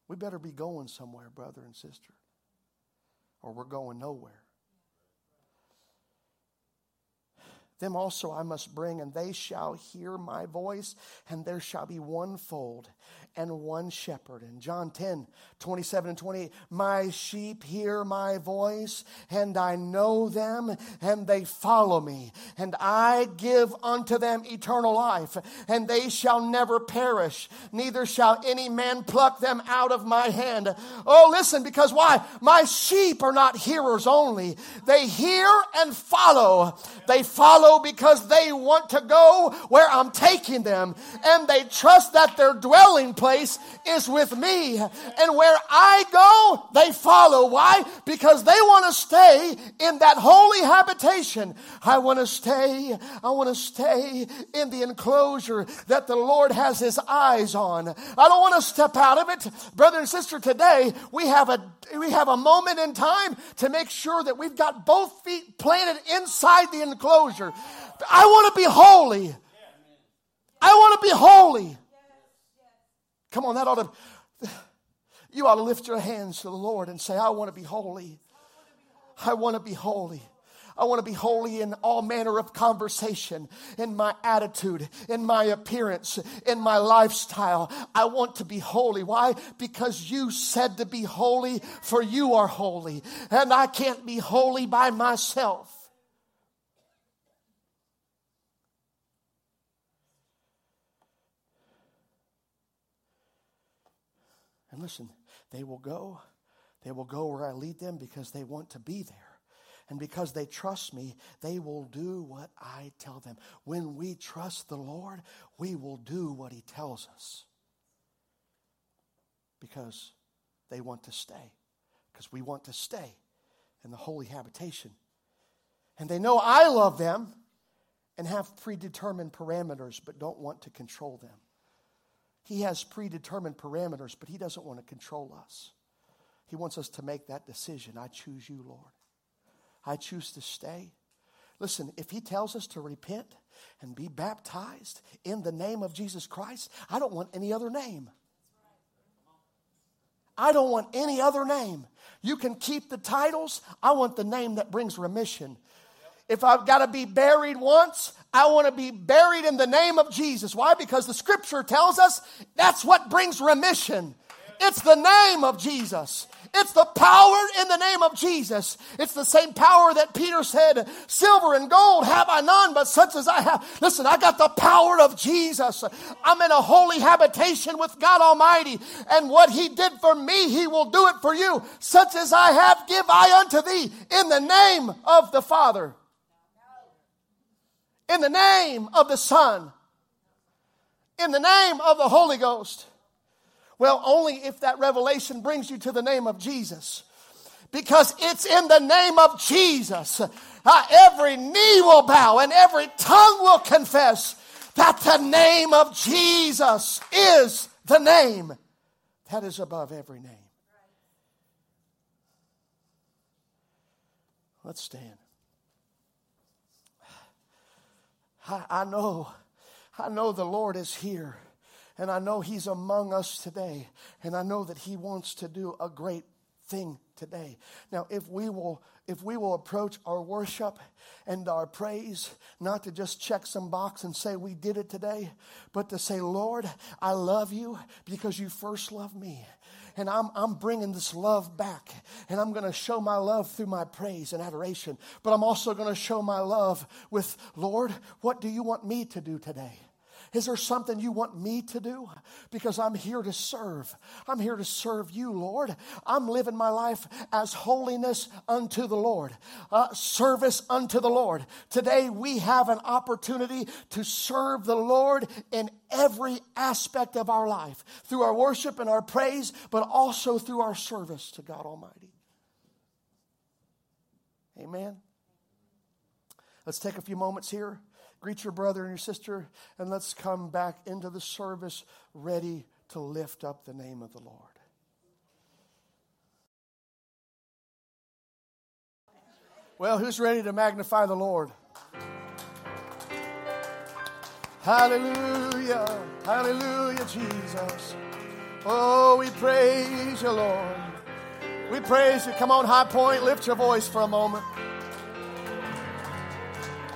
We better be going somewhere, brother and sister, or we're going nowhere. Them also I must bring, and they shall hear my voice, and there shall be one fold and one shepherd. In John 10, 27 and 28, my sheep hear my voice, and I know them, and they follow me. And I give unto them eternal life, and they shall never perish, neither shall any man pluck them out of my hand. Oh, listen, because why? My sheep are not hearers only. They hear and follow. They follow because they want to go where I'm taking them, and they trust that their dwelling place is with me. And where I go, they follow. Why? Because they want to stay in that holy habitation. I want to stay, I want to stay in the enclosure that the Lord has his eyes on. I don't want to step out of it. Brother and sister, today we have a we have a moment in time to make sure that we've got both feet planted inside the enclosure. I want to be holy. I want to be holy. Come on, that ought to, you ought to lift your hands to the Lord and say, I want to be holy. I want to be holy. I want to be holy in all manner of conversation, in my attitude, in my appearance, in my lifestyle. I want to be holy. Why? Because you said to be holy, for you are holy. And I can't be holy by myself. And listen, they will go. They will go where I lead them because they want to be there. And because they trust me, they will do what I tell them. When we trust the Lord, we will do what He tells us. Because they want to stay. Because we want to stay in the holy habitation. And they know I love them and have predetermined parameters, but don't want to control them. He has predetermined parameters, but He doesn't want to control us. He wants us to make that decision. I choose you, Lord. I choose to stay. Listen, if He tells us to repent and be baptized in the name of Jesus Christ, I don't want any other name. I don't want any other name. You can keep the titles. I want the name that brings remission. If I've got to be buried once, I want to be buried in the name of Jesus. Why? Because the scripture tells us that's what brings remission. It's the name of Jesus. It's the power in the name of Jesus. It's the same power that Peter said, Silver and gold have I none, but such as I have. Listen, I got the power of Jesus. I'm in a holy habitation with God Almighty. And what He did for me, He will do it for you. Such as I have, give I unto thee in the name of the Father in the name of the Son, in the name of the Holy Ghost. Well, only if that revelation brings you to the name of Jesus. Because it's in the name of Jesus. Uh, every knee will bow and every tongue will confess that the name of Jesus is the name that is above every name. Let's stand. I, I know, I know the Lord is here. And I know He's among us today. And I know that He wants to do a great thing today. Now, if we will, if we will approach our worship and our praise, not to just check some box and say we did it today, but to say, Lord, I love you because you first loved me and I'm, I'm bringing this love back. And I'm going to show my love through my praise and adoration. But I'm also going to show my love with, Lord, what do you want me to do today? Is there something you want me to do? Because I'm here to serve. I'm here to serve you, Lord. I'm living my life as holiness unto the Lord, uh, service unto the Lord. Today we have an opportunity to serve the Lord in every aspect of our life through our worship and our praise, but also through our service to God Almighty. Amen. Let's take a few moments here greet your brother and your sister, and let's come back into the service ready to lift up the name of the Lord. Well, who's ready to magnify the Lord? Hallelujah. Hallelujah, Jesus. Oh, we praise you, Lord. We praise you. Come on, high point, lift your voice for a moment.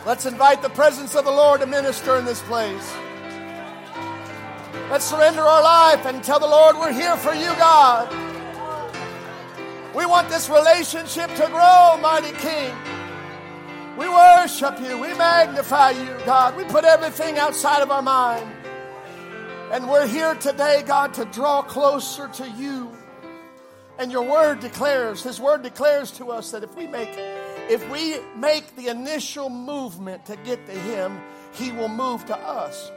Let's invite the presence of the Lord to minister in this place. Let's surrender our life and tell the Lord we're here for you, God. We want this relationship to grow, mighty King. We worship you. We magnify you, God. We put everything outside of our mind. And we're here today, God, to draw closer to you. And your word declares, His word declares to us that if we make if we make the initial movement to get to Him, He will move to us.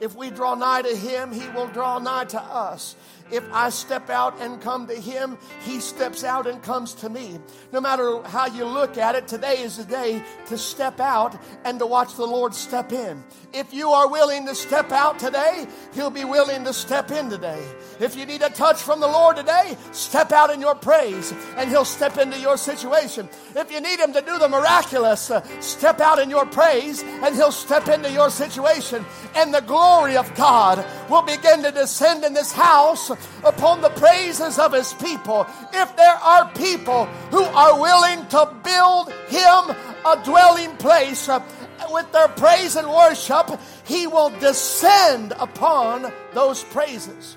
If we draw nigh to Him, He will draw nigh to us. If I step out and come to Him, He steps out and comes to me. No matter how you look at it, today is the day to step out and to watch the Lord step in. If you are willing to step out today, He'll be willing to step in today. If you need a touch from the Lord today, step out in your praise and He'll step into your situation. If you need Him to do the miraculous, uh, step out in your praise and He'll step into your situation. And the glory of God will begin to descend in this house upon the praises of his people. If there are people who are willing to build him a dwelling place uh, with their praise and worship, he will descend upon those praises.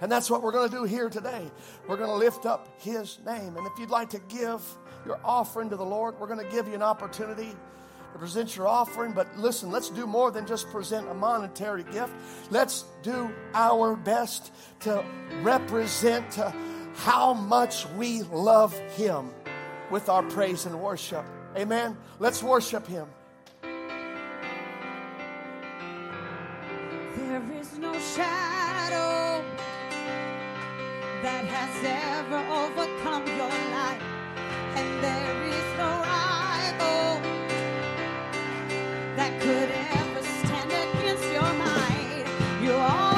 And that's what we're going to do here today. We're going to lift up his name. And if you'd like to give your offering to the Lord, we're going to give you an opportunity to present your offering, but listen, let's do more than just present a monetary gift. Let's do our best to represent how much we love Him with our praise and worship. Amen. Let's worship Him. There is no shadow that has ever overcome your life, and there is no that could ever stand against your might. You are.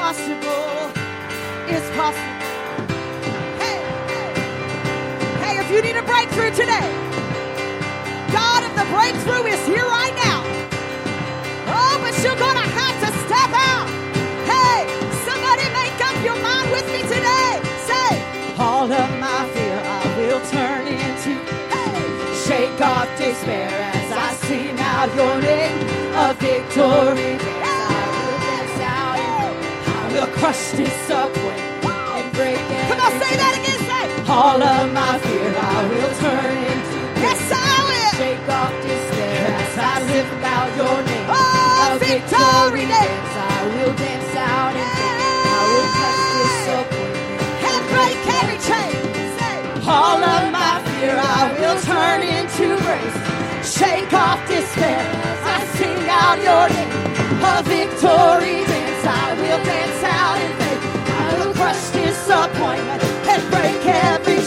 Possible. Is possible. Hey, hey, hey, if you need a breakthrough today, God if the breakthrough is here right now. Oh, but you're gonna have to step out. Hey, somebody make up your mind with me today. Say, all of my fear I will turn into. Hey, shake off despair as I sing out your name of victory. I will crush and break Come on, say that again. Say, all of my fear I will turn into. Yes, I will. Shake off despair as I lift out your name. Oh, victory dance. I will dance out and I will crush disappointment and break every chain. All of my fear I will turn into grace. Shake off despair. as I sing out your name. A victory dance. I will dance out in faith. I will crush disappointment and break every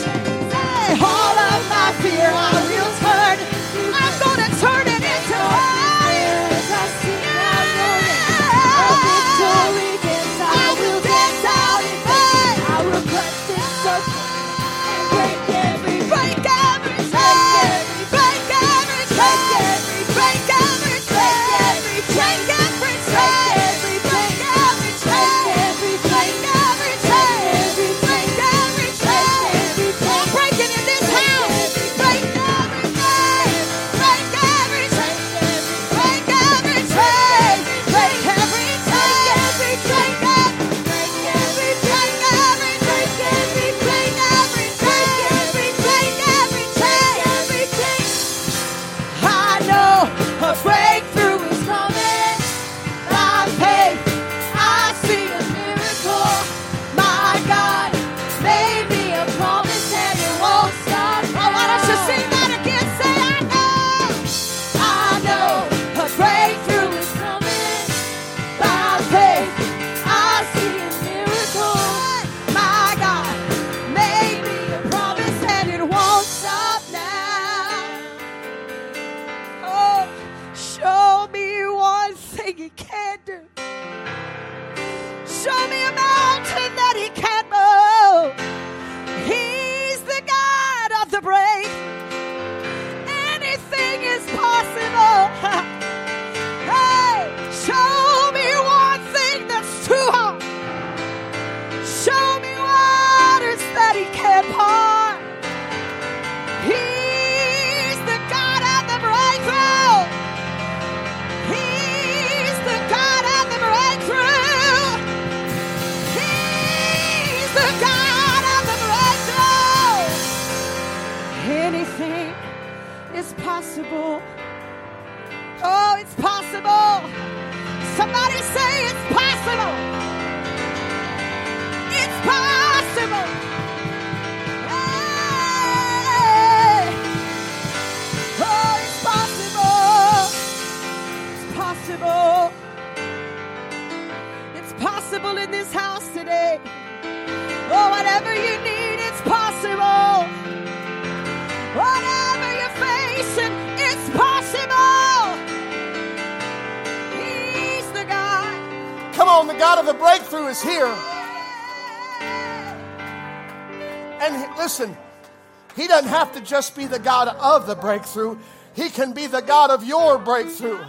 just be the God of the breakthrough, He can be the God of your breakthrough.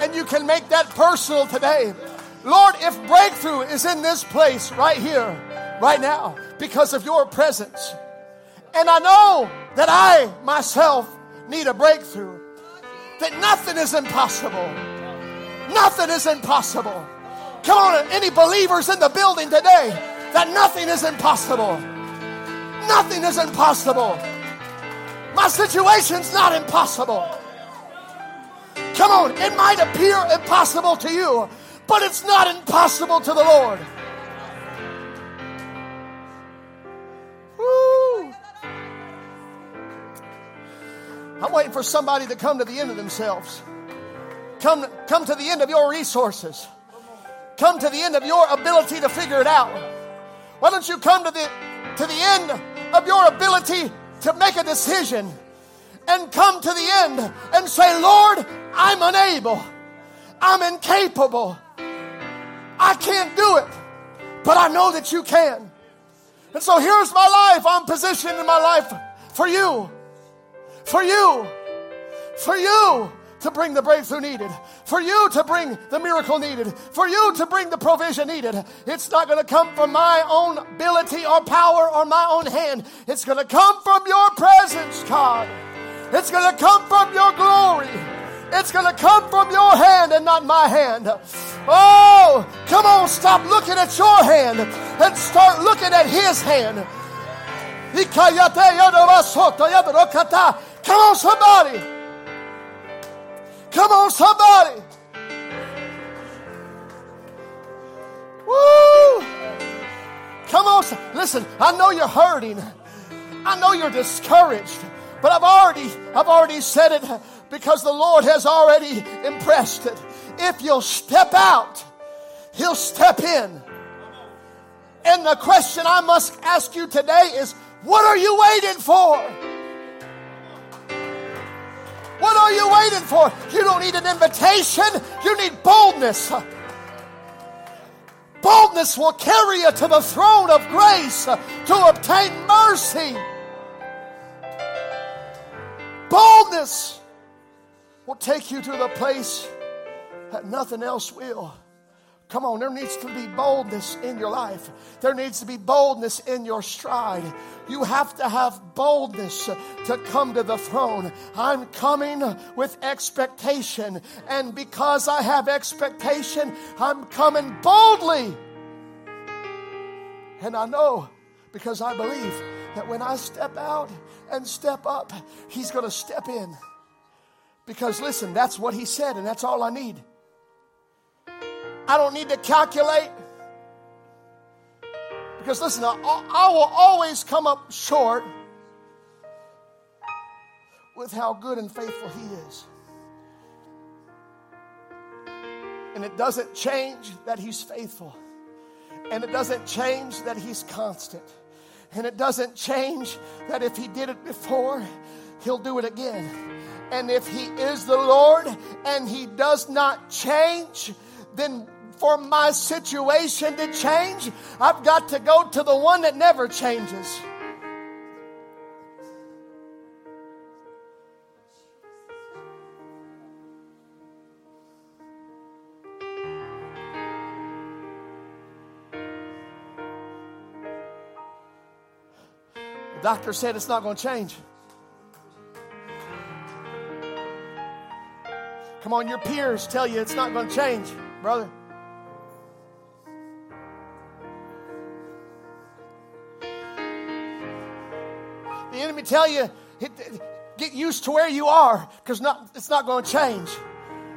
And you can make that personal today. Lord, if breakthrough is in this place right here, right now, because of your presence, and I know that I myself need a breakthrough, that nothing is impossible. Nothing is impossible. Come on, any believers in the building today, that nothing is impossible. Nothing is impossible. My situation's not impossible. Come on, it might appear impossible to you, but it's not impossible to the Lord. Woo. I'm waiting for somebody to come to the end of themselves. Come, come to the end of your resources. Come to the end of your ability to figure it out. Why don't you come to the, to the end of your ability to make a decision and come to the end and say, Lord, I'm unable. I'm incapable. I can't do it, but I know that you can. And so here's my life. I'm positioned in my life for you, for you, for you to bring the breakthrough needed, for you to bring the miracle needed, for you to bring the provision needed. It's not going to come from my own ability or power or my own hand. It's going to come from your presence, God. It's going to come from your glory. It's going to come from your hand and not my hand. Oh, come on, stop looking at your hand and start looking at his hand. Come on, somebody. Come on, somebody. Woo! Come on. Listen, I know you're hurting. I know you're discouraged. But I've already, I've already said it because the Lord has already impressed it. If you'll step out, He'll step in. And the question I must ask you today is what are you waiting for? What are you waiting for? You don't need an invitation, you need boldness. Boldness will carry you to the throne of grace to obtain mercy. Boldness will take you to the place that nothing else will. Come on, there needs to be boldness in your life. There needs to be boldness in your stride. You have to have boldness to come to the throne. I'm coming with expectation. And because I have expectation, I'm coming boldly. And I know because I believe that when I step out and step up, He's going to step in. Because listen, that's what He said, and that's all I need. I don't need to calculate. Because listen, I, I will always come up short with how good and faithful He is. And it doesn't change that He's faithful. And it doesn't change that He's constant. And it doesn't change that if He did it before, He'll do it again. And if He is the Lord and He does not change, then for my situation to change, I've got to go to the one that never changes. The doctor said it's not going to change. Come on, your peers tell you it's not going to change, brother. Enemy tell you, get used to where you are because not, it's not going to change.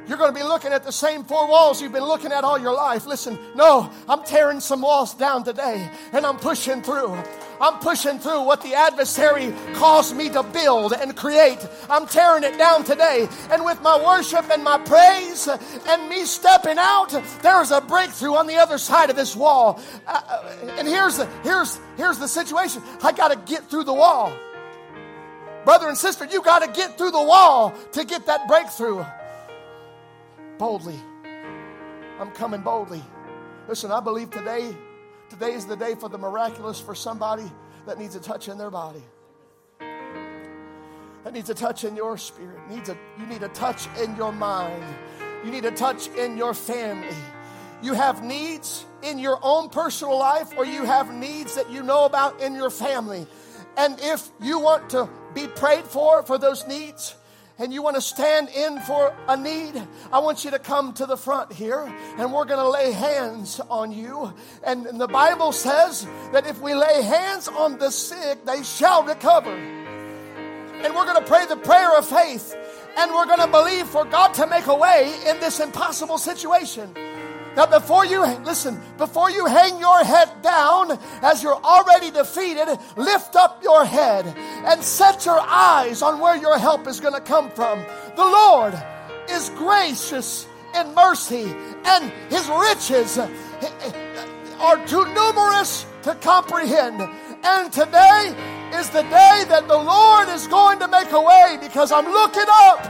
You're going to be looking at the same four walls you've been looking at all your life. Listen, no, I'm tearing some walls down today and I'm pushing through. I'm pushing through what the adversary caused me to build and create. I'm tearing it down today. And with my worship and my praise and me stepping out, there's a breakthrough on the other side of this wall. Uh, uh and here's the, here's, here's the situation I got to get through the wall. Brother and sister, you got to get through the wall to get that breakthrough. Boldly. I'm coming boldly. Listen, I believe today Today is the day for the miraculous for somebody that needs a touch in their body. That needs a touch in your spirit. Needs a, you need a touch in your mind. You need a touch in your family. You have needs in your own personal life, or you have needs that you know about in your family. And if you want to be prayed for for those needs, and you want to stand in for a need, I want you to come to the front here and we're going to lay hands on you. And the Bible says that if we lay hands on the sick, they shall recover. And we're going to pray the prayer of faith and we're going to believe for God to make a way in this impossible situation. That before you, listen, before you hang your head down as you're already defeated, lift up your head and set your eyes on where your help is going to come from. The Lord is gracious in mercy, and his riches are too numerous to comprehend. And today is the day that the Lord is going to make a way because I'm looking up.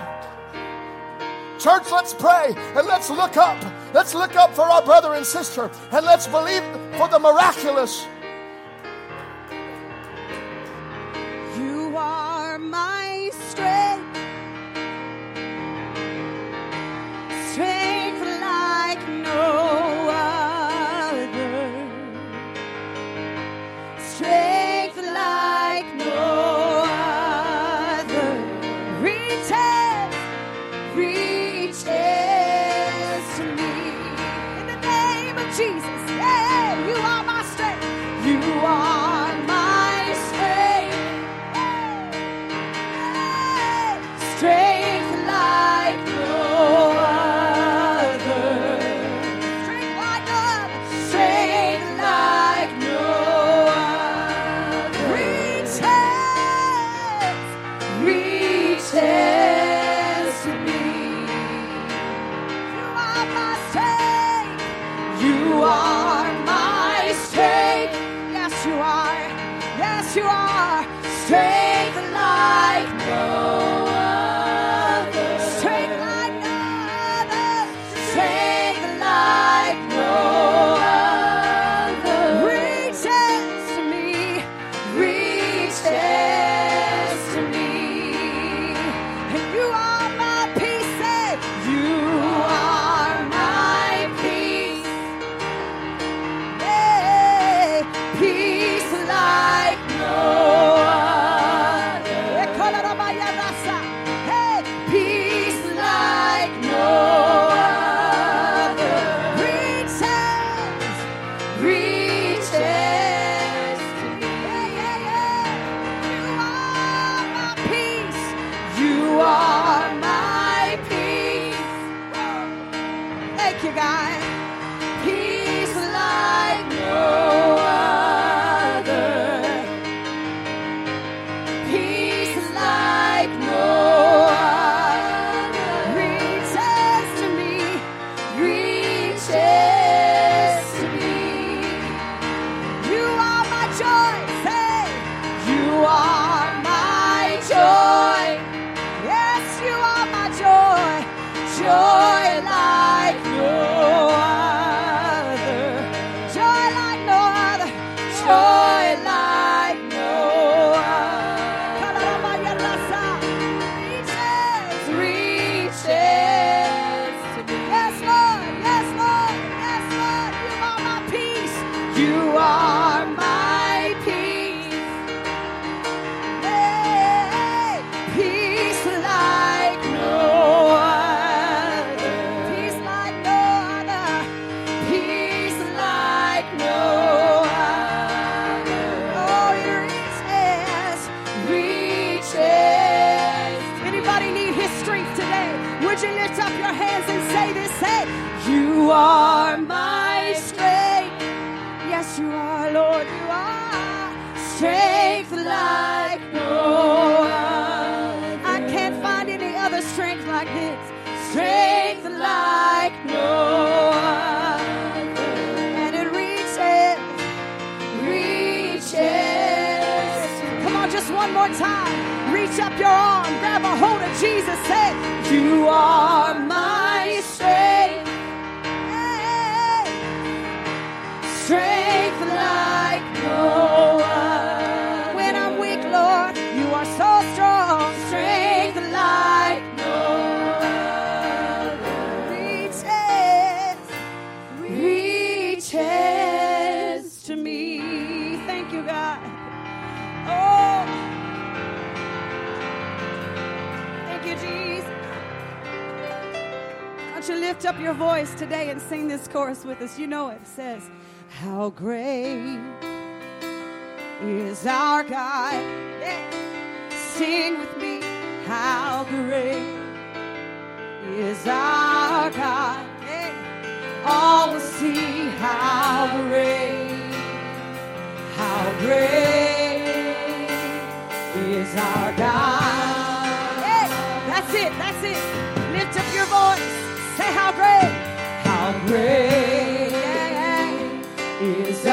Church, let's pray and let's look up. Let's look up for our brother and sister and let's believe for the miraculous. You are my strength. Strength like no Strength like no your voice today and sing this chorus with us? You know it. Says, How great is our God. Yeah. Sing with me. How great is our God. Yeah. all will see how great, how great is our God. Hey, that's it, that's it. Lift up your voice. Say how great, how great is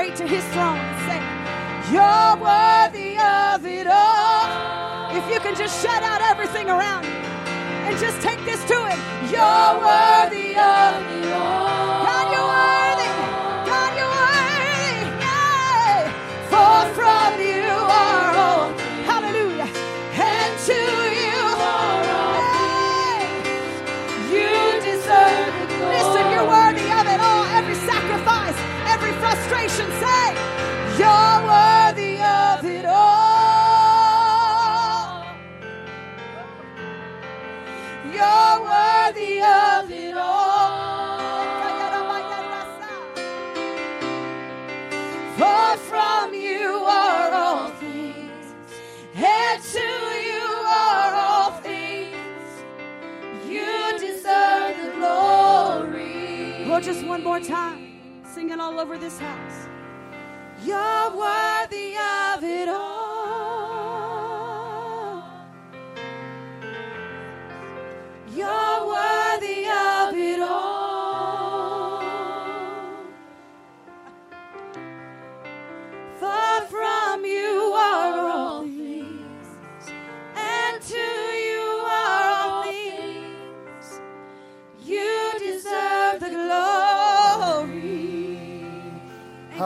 straight to his throne and say, You're worthy of it all. If you can just shut out everything around you and just take this to him. You're worthy Lord, just one more time, singing all over this house. You're worthy of it all.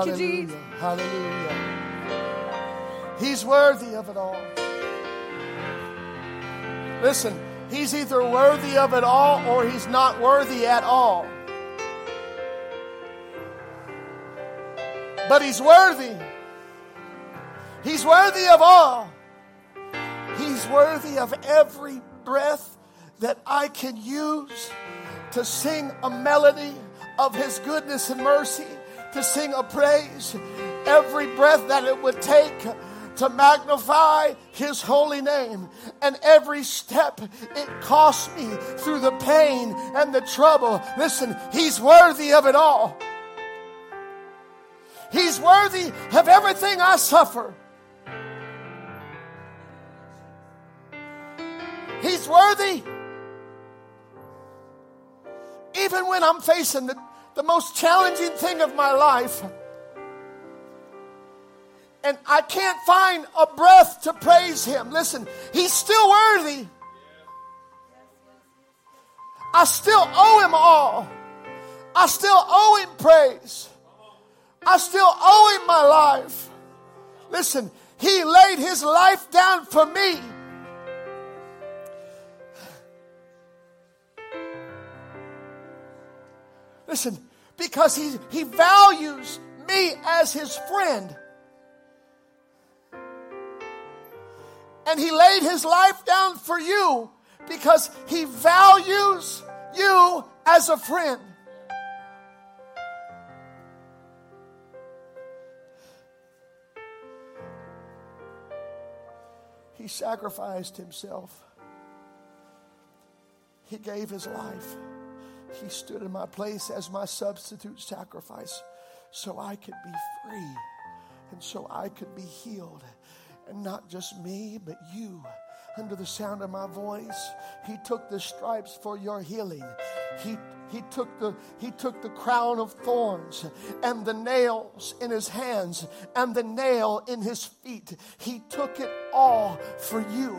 Thank you, Jesus. Hallelujah. Hallelujah. He's worthy of it all. Listen, he's either worthy of it all or he's not worthy at all. But he's worthy. He's worthy of all. He's worthy of every breath that I can use to sing a melody of his goodness and mercy, to sing a praise. Every breath that it would take to magnify his holy name. And every step it cost me through the pain and the trouble. Listen, he's worthy of it all. He's worthy of everything I suffer. He's worthy. Even when I'm facing the, the most challenging thing of my life, and I can't find a breath to praise Him. Listen, He's still worthy. I still owe Him all. I still owe Him praise. I still owe Him my life. Listen, He laid His life down for me. Listen, because he, he values me as his friend. And he laid his life down for you because he values you as a friend. He sacrificed himself. He gave his life. He stood in my place as my substitute sacrifice so I could be free and so I could be healed. And not just me, but you. Under the sound of my voice, he took the stripes for your healing. He, he, took the, he took the crown of thorns and the nails in his hands and the nail in his feet. He took it all for you.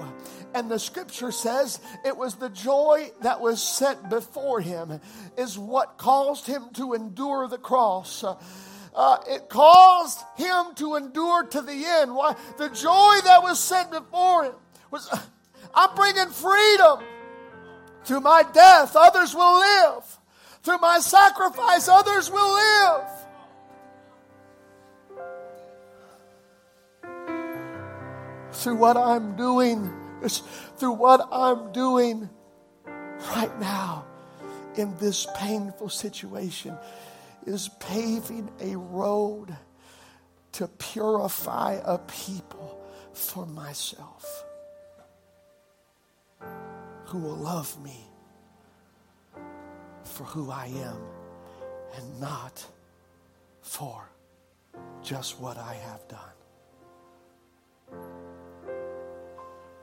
And the scripture says it was the joy that was set before him, is what caused him to endure the cross. Uh, it caused him to endure to the end. Why? The joy that was set before him was I'm bringing freedom. Through my death, others will live. Through my sacrifice, others will live. Through what I'm doing, through what I'm doing right now in this painful situation is paving a road to purify a people for myself who will love me for who I am and not for just what I have done.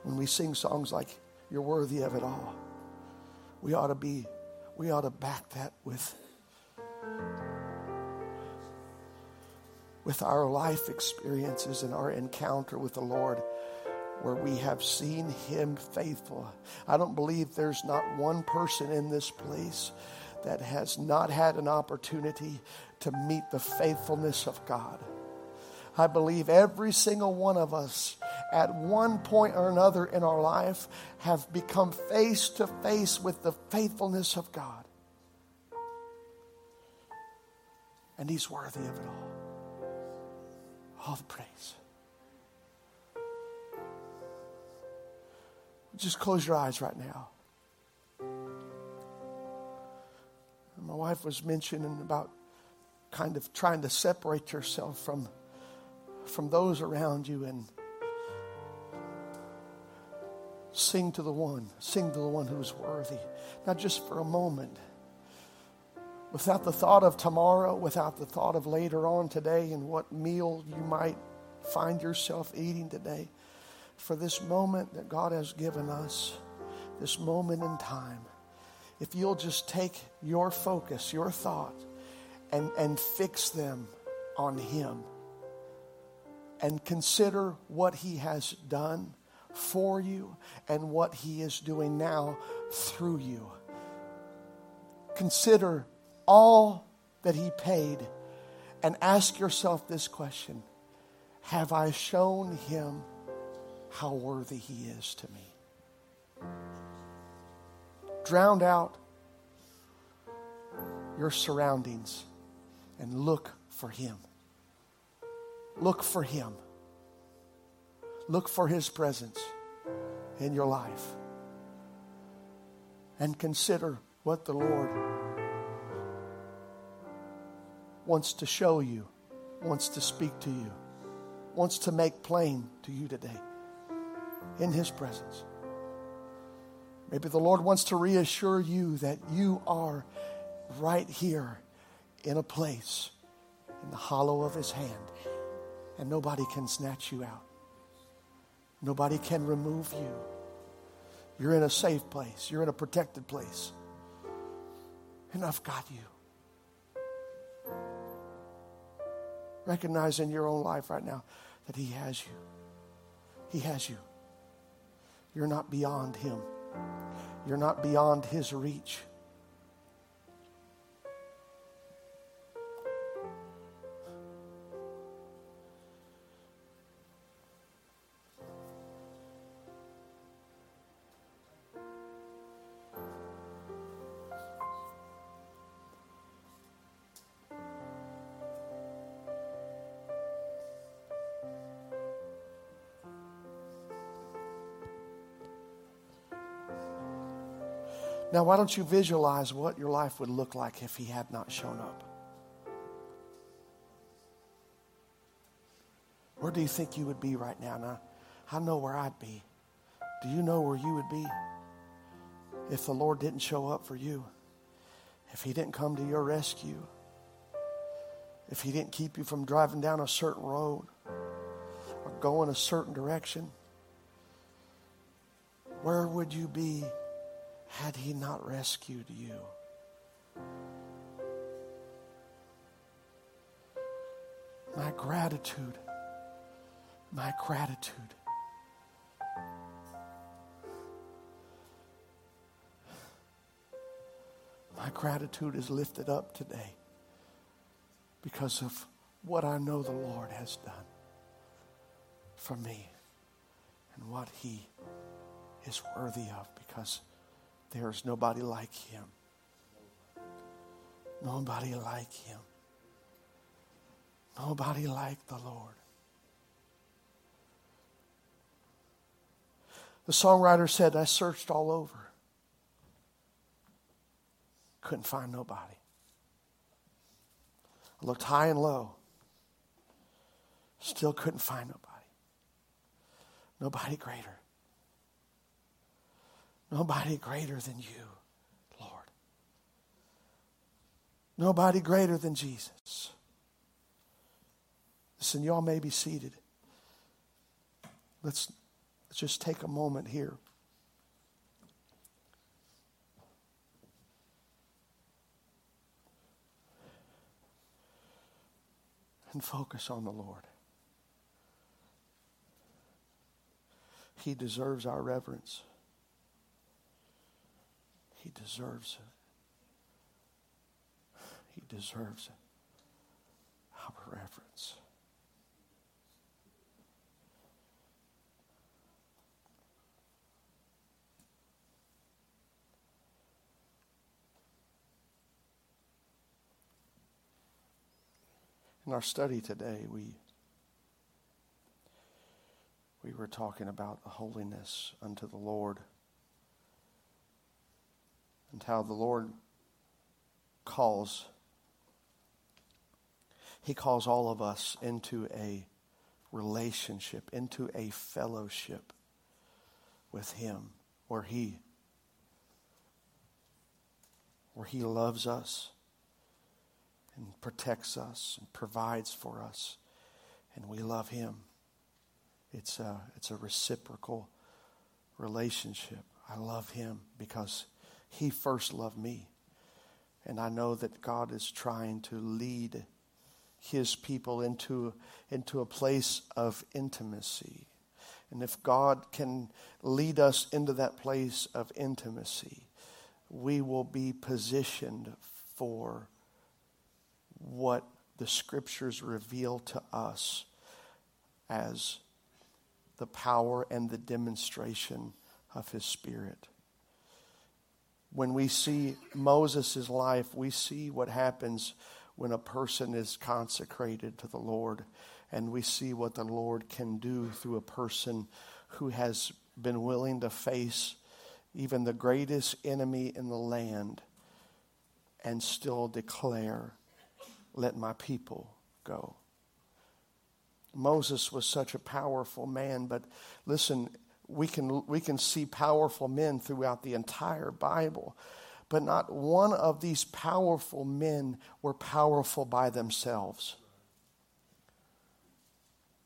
When we sing songs like You're Worthy of It All, we ought to be, we ought to back that with with our life experiences and our encounter with the Lord where we have seen Him faithful. I don't believe there's not one person in this place that has not had an opportunity to meet the faithfulness of God. I believe every single one of us at one point or another in our life have become face to face with the faithfulness of God. And He's worthy of it all. All the praise. Just close your eyes right now. My wife was mentioning about kind of trying to separate yourself from, from those around you and sing to the one, sing to the one who is worthy. Not just for a moment, without the thought of tomorrow, without the thought of later on today and what meal you might find yourself eating today. For this moment that God has given us, this moment in time, if you'll just take your focus, your thought, and, and fix them on Him and consider what He has done for you and what He is doing now through you. Consider all that He paid and ask yourself this question Have I shown Him how worthy He is to me? Drowned out your surroundings and look for Him. Look for Him. Look for His presence in your life. And consider what the Lord wants to show you, wants to speak to you, wants to make plain to you today in His presence. Maybe the Lord wants to reassure you that you are right here in a place in the hollow of his hand, and nobody can snatch you out. Nobody can remove you. You're in a safe place, you're in a protected place. And I've got you. Recognize in your own life right now that He has you. He has you. You're not beyond Him, you're not beyond His reach. Now, why don't you visualize what your life would look like if he had not shown up? Where do you think you would be right now? Now, I know where I'd be. Do you know where you would be if the Lord didn't show up for you? If he didn't come to your rescue? If he didn't keep you from driving down a certain road or going a certain direction? Where would you be had he not rescued you? My gratitude, my gratitude. My gratitude is lifted up today because of what I know the Lord has done for me and what he is worthy of because there is nobody like him. Nobody like him. Nobody like the Lord. The songwriter said, I searched all over. Couldn't find nobody. I looked high and low. Still couldn't find nobody. Nobody greater. Nobody greater than you, Lord. Nobody greater than Jesus. Listen, y'all may be seated. Let's, let's just take a moment here. and focus on the Lord. He deserves our reverence. He deserves it. He deserves it. Our reverence. In our study today, we we were talking about the holiness unto the Lord and how the Lord calls he calls all of us into a relationship, into a fellowship with him where he where he loves us and protects us and provides for us, and we love Him. It's a, it's a reciprocal relationship. I love Him because He first loved me. And I know that God is trying to lead His people into, into a place of intimacy. And if God can lead us into that place of intimacy, we will be positioned for what the scriptures reveal to us as the power and the demonstration of his spirit. When we see Moses' life, we see what happens when a person is consecrated to the Lord, and we see what the Lord can do through a person who has been willing to face even the greatest enemy in the land and still declare let my people go. Moses was such a powerful man, but listen, we can, we can see powerful men throughout the entire Bible, but not one of these powerful men were powerful by themselves.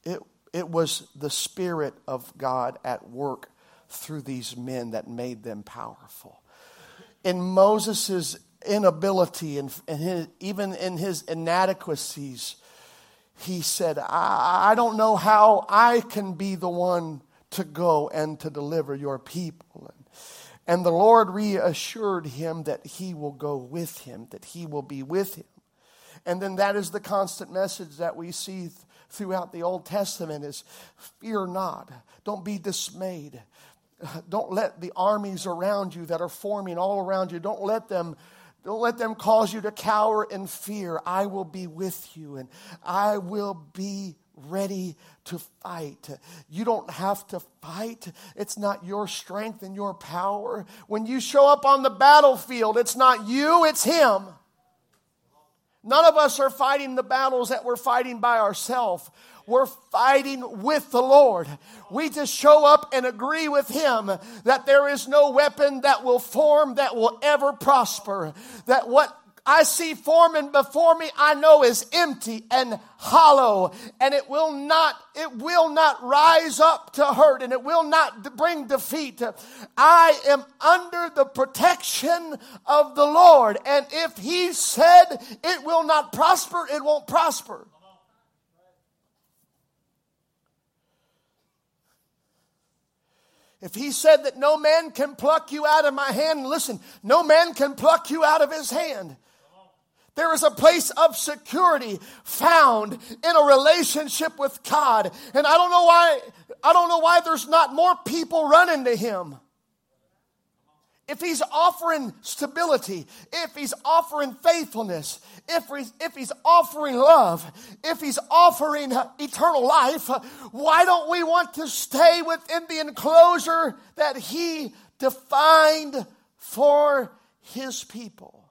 It, it was the Spirit of God at work through these men that made them powerful. In Moses' inability and, and his, even in his inadequacies, he said, I, I don't know how I can be the one to go and to deliver your people. And, the Lord reassured him that he will go with him, that he will be with him. And then that is the constant message that we see th- throughout the Old Testament is fear not, don't be dismayed. Don't let the armies around you that are forming all around you, don't let them don't let them cause you to cower in fear. I will be with you and I will be ready to fight. You don't have to fight. It's not your strength and your power. When you show up on the battlefield, it's not you, it's Him. None of us are fighting the battles that we're fighting by ourselves. We're fighting with the Lord. We just show up and agree with Him that there is no weapon that will form that will ever prosper. That what I see forming before me, I know is empty and hollow, and it will not, it will not rise up to hurt, and it will not bring defeat. I am under the protection of the Lord, and if He said it will not prosper, it won't prosper. If he said that no man can pluck you out of my hand, listen, no man can pluck you out of his hand. There is a place of security found in a relationship with God. And I don't know why, I don't know why there's not more people running to him if he's offering stability, if he's offering faithfulness, if he's, if he's offering love, if he's offering eternal life, why don't we want to stay within the enclosure that he defined for his people?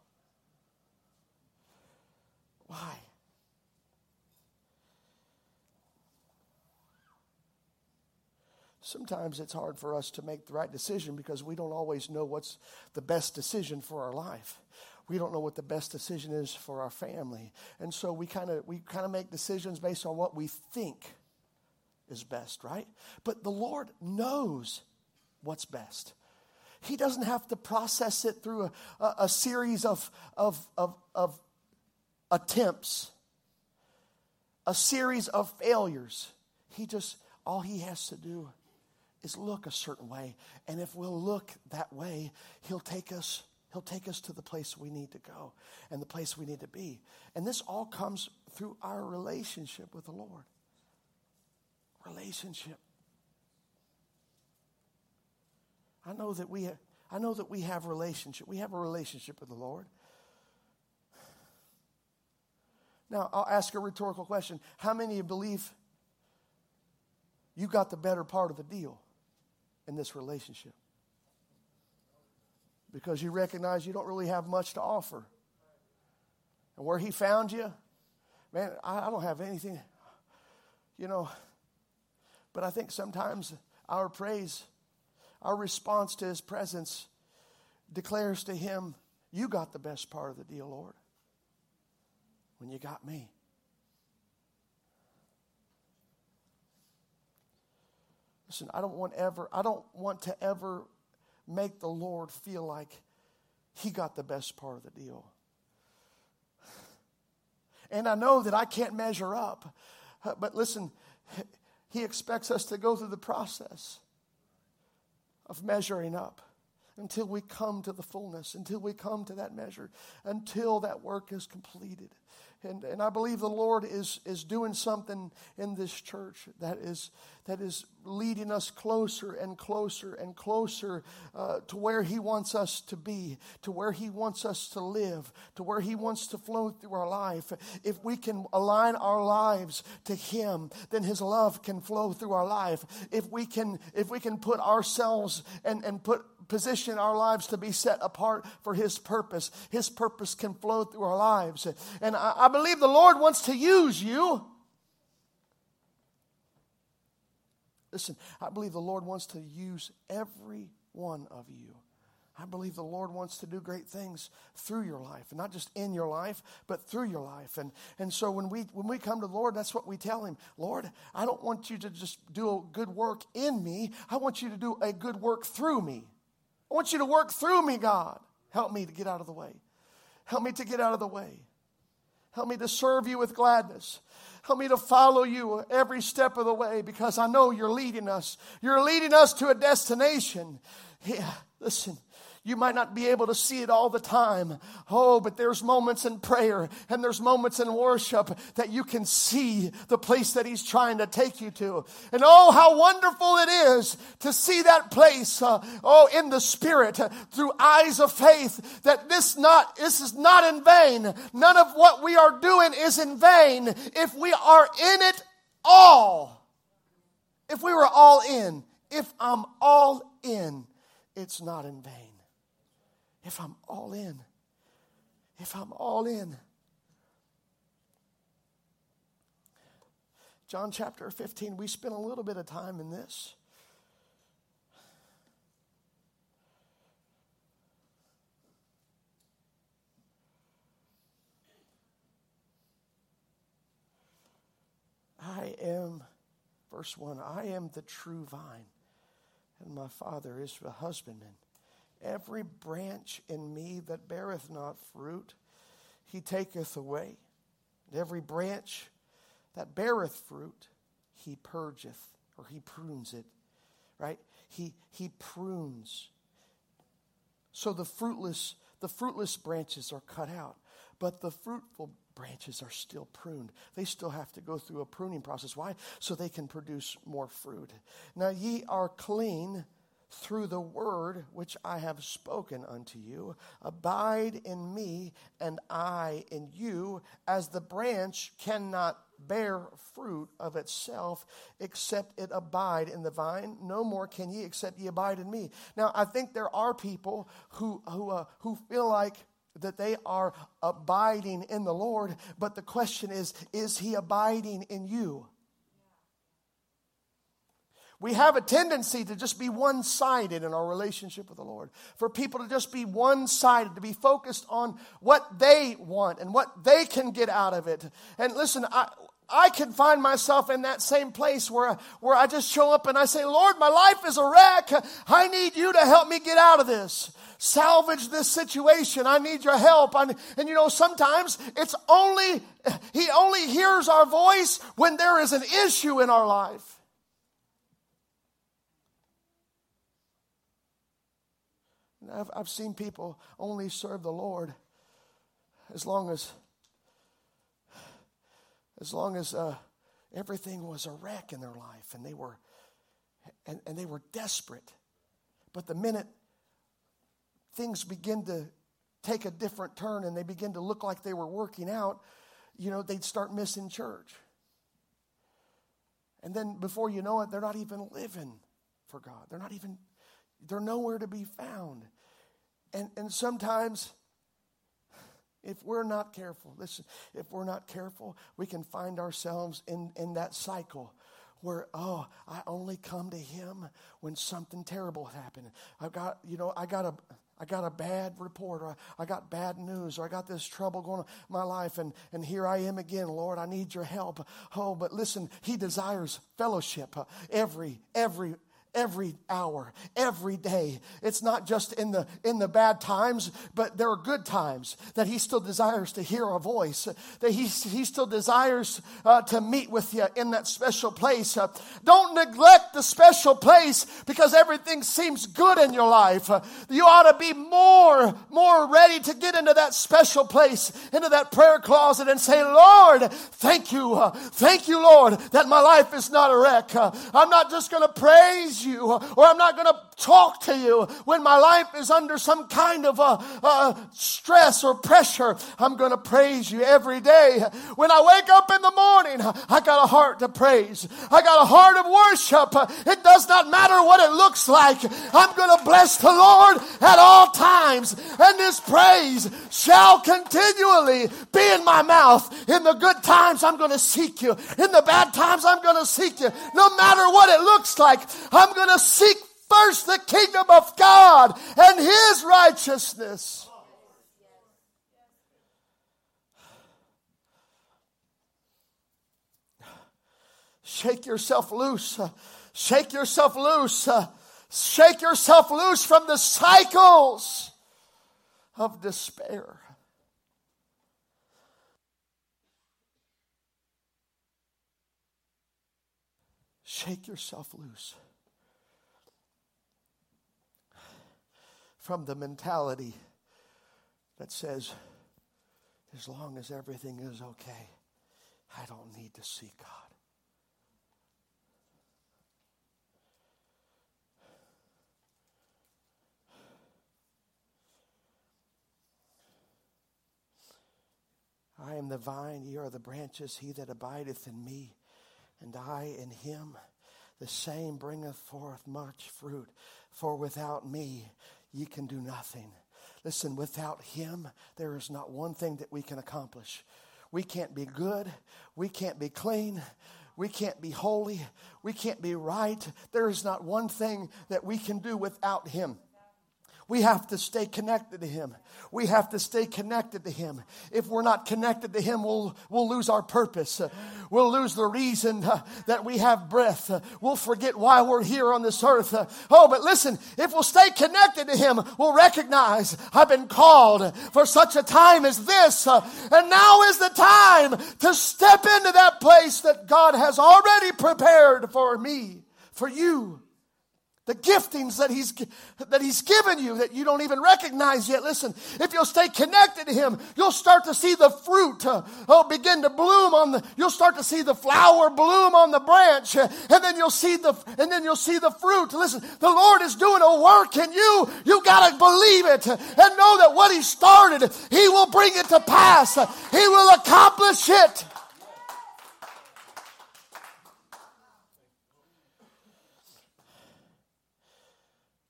Why? sometimes it's hard for us to make the right decision because we don't always know what's the best decision for our life. We don't know what the best decision is for our family. And so we kind of we kind of make decisions based on what we think is best, right? But the Lord knows what's best. He doesn't have to process it through a, a, a series of, of, of, of attempts a series of failures. He just, all he has to do is look a certain way. And if we'll look that way, he'll take us. He'll take us to the place we need to go and the place we need to be. And this all comes through our relationship with the Lord. Relationship. I know that we have, I know that we have relationship. We have a relationship with the Lord. Now, I'll ask a rhetorical question. How many of you believe you got the better part of the deal in this relationship? Because you recognize you don't really have much to offer. And where he found you, man, I, I don't have anything, you know. But I think sometimes our praise, our response to his presence declares to him, You got the best part of the deal, Lord when you got me. Listen, I don't want ever I don't want to ever make the Lord feel like he got the best part of the deal. And I know that I can't measure up. But listen, he expects us to go through the process of measuring up until we come to the fullness, until we come to that measure, until that work is completed. And, and I believe the Lord is, is doing something in this church that is, that is leading us closer and closer and closer uh, to where He wants us to be, to where He wants us to live, to where He wants to flow through our life. If we can align our lives to Him, then His love can flow through our life. If we can, if we can put ourselves and, and put position our lives to be set apart for His purpose. His purpose can flow through our lives. And I, I believe the Lord wants to use you. Listen, I believe the Lord wants to use every one of you. I believe the Lord wants to do great things through your life, and not just in your life, but through your life. And, and so when we when we come to the Lord, that's what we tell Him. Lord, I don't want you to just do a good work in me. I want you to do a good work through me. I want you to work through me, God. Help me to get out of the way. Help me to get out of the way. Help me to serve you with gladness. Help me to follow you every step of the way because I know you're leading us. You're leading us to a destination. Yeah, listen, you might not be able to see it all the time. Oh, but there's moments in prayer and there's moments in worship that you can see the place that He's trying to take you to. And oh, how wonderful it is to see that place, uh, oh, in the Spirit uh, through eyes of faith that this not, this is not in vain. None of what we are doing is in vain if we are in it all. If we were all in, if I'm all in, it's not in vain if I'm all in. If I'm all in. John chapter 15, we spent a little bit of time in this. I am, verse 1, I am the true vine, and my Father is the husbandman. Every branch in me that beareth not fruit, he taketh away. And every branch that beareth fruit, he purgeth, or he prunes it. Right? He he prunes. So the fruitless, the fruitless branches are cut out, but the fruitful branches are still pruned. They still have to go through a pruning process. Why? So they can produce more fruit. Now ye are clean through the word which I have spoken unto you. Abide in me, and I in you, as the branch cannot bear fruit of itself except it abide in the vine. No more can ye except ye abide in me. Now, I think there are people who, who, uh, who feel like that they are abiding in the Lord, but the question is, is he abiding in you? We have a tendency to just be one sided in our relationship with the Lord. For people to just be one sided, to be focused on what they want and what they can get out of it. And listen, I, I can find myself in that same place where, where I just show up and I say, Lord, my life is a wreck. I need you to help me get out of this. Salvage this situation. I need your help. I, and you know, sometimes it's only, He only hears our voice when there is an issue in our life. I've, I've seen people only serve the Lord as long as as long as uh, everything was a wreck in their life and they were and, and they were desperate. But the minute things begin to take a different turn and they begin to look like they were working out you know they'd start missing church. And then before you know it they're not even living for god. They're not even they're nowhere to be found and and sometimes if we're not careful, listen, if we're not careful, we can find ourselves in, in that cycle where, oh, I only come to him when something terrible happened. I've got, you know, I got a I got a bad report, or I got bad news, or I got this trouble going on in my life, and, and here I am again, Lord, I need your help. Oh, but listen, He desires fellowship every, every every hour, every day. It's not just in the in the bad times, but there are good times that he still desires to hear a voice. That he he still desires uh, to meet with you in that special place. Uh, don't neglect the special place because everything seems good in your life. Uh, you ought to be more more ready to get into that special place, into that prayer closet, and say, Lord, thank you, uh, thank you, Lord, that my life is not a wreck. Uh, I'm not just going to praise you, or I'm not going to talk to you when my life is under some kind of a, a stress or pressure. I'm going to praise you every day. When I wake up in the morning, I got a heart to praise. I got a heart of worship. It does not matter what it looks like. I'm going to bless the Lord at all times, and His praise shall continually be in my mouth. In the good times, I'm going to seek you. In the bad times, I'm going to seek you. No matter what it looks like, I'm going to seek first the kingdom of God and his righteousness. Shake yourself loose. Shake yourself loose. Shake yourself loose from the cycles of despair. Shake yourself loose. From the mentality that says, as long as everything is okay, I don't need to see God. I am the vine, ye are the branches, he that abideth in me, and I in him, the same bringeth forth much fruit. For without me ye can do nothing. Listen, without Him, there is not one thing that we can accomplish. We can't be good. We can't be clean. We can't be holy. We can't be right. There is not one thing that we can do without Him. We have to stay connected to Him. We have to stay connected to Him. If we're not connected to Him, we'll, we'll lose our purpose. We'll lose the reason uh, that we have breath. We'll forget why we're here on this earth. Oh, but listen, if we'll stay connected to Him, we'll recognize I've been called for such a time as this. And now is the time to step into that place that God has already prepared for me, for you the giftings that he's that he's given you that you don't even recognize yet. Listen if you'll stay connected to him you'll start to see the fruit uh, oh begin to bloom on the you'll start to see the flower bloom on the branch uh, and then you'll see the and then you'll see the fruit. Listen the lord is doing a work in you. You got to believe it and know that what he started he will bring it to pass. He will accomplish it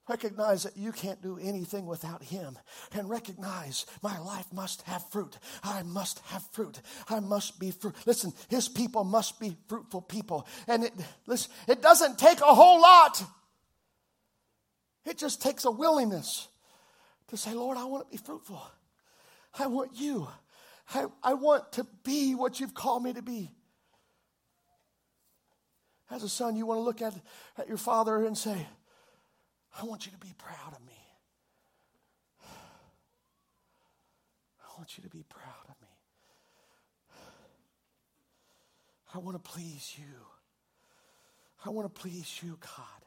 Recognize that you can't do anything without Him. And recognize my life must have fruit. I must have fruit. I must be fruit. Listen, His people must be fruitful people. And it, listen, it doesn't take a whole lot, it just takes a willingness to say, Lord, I want to be fruitful. I want you. I, I want to be what you've called me to be. As a son, you want to look at, at your father and say, I want you to be proud of me. I want you to be proud of me. I want to please you. I want to please you, God.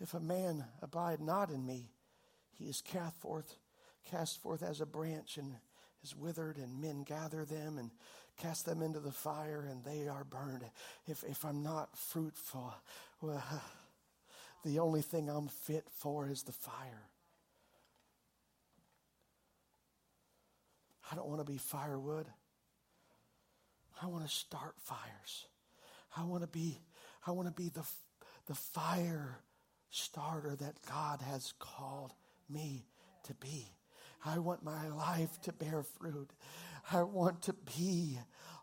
If a man abide not in me, he is cast forth, cast forth as a branch and is withered, and men gather them and cast them into the fire, and they are burned. If, if I'm not fruitful, well, the only thing I'm fit for is the fire. I don't want to be firewood. I want to start fires. I want to be I want to be the the fire starter that God has called me to be. I want my life to bear fruit. I want to be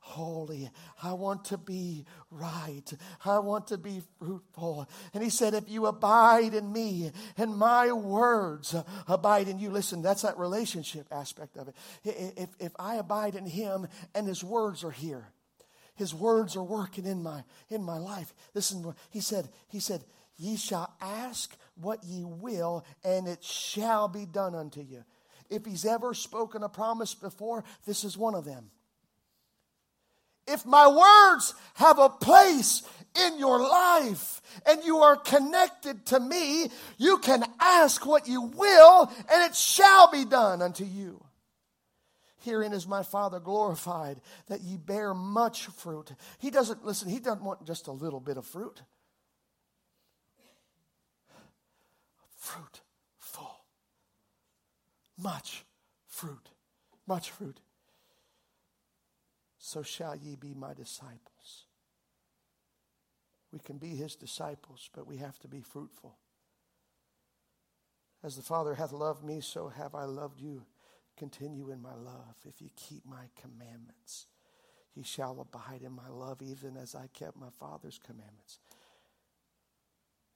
holy. I want to be right. I want to be fruitful. And he said, If you abide in me and my words abide in you, listen, that's that relationship aspect of it. If, if I abide in him and his words are here, his words are working in my in my life. Listen, he said, he said, Ye shall ask what ye will, and it shall be done unto you. If he's ever spoken a promise before, this is one of them. If my words have a place in your life and you are connected to me, you can ask what you will, and it shall be done unto you. Herein is my Father glorified, that ye bear much fruit. He doesn't, listen, he doesn't want just a little bit of fruit. Fruit. Much fruit. Much fruit. So shall ye be my disciples. We can be his disciples, but we have to be fruitful. As the Father hath loved me, so have I loved you. Continue in my love. If you keep my commandments, ye shall abide in my love, even as I kept my Father's commandments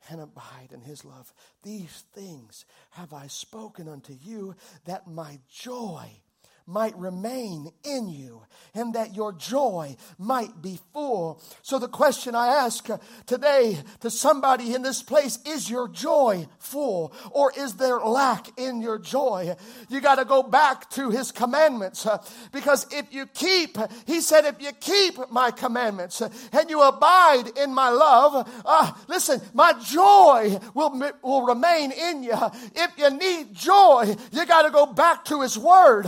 and abide in his love. These things have I spoken unto you, that my joy might remain in you and that your joy might be full. So, the question I ask today to somebody in this place is your joy full or is there lack in your joy? You got to go back to his commandments uh, because if you keep, he said, if you keep my commandments uh, and you abide in my love, uh, listen, my joy will, will remain in you. If you need joy, you got to go back to his word.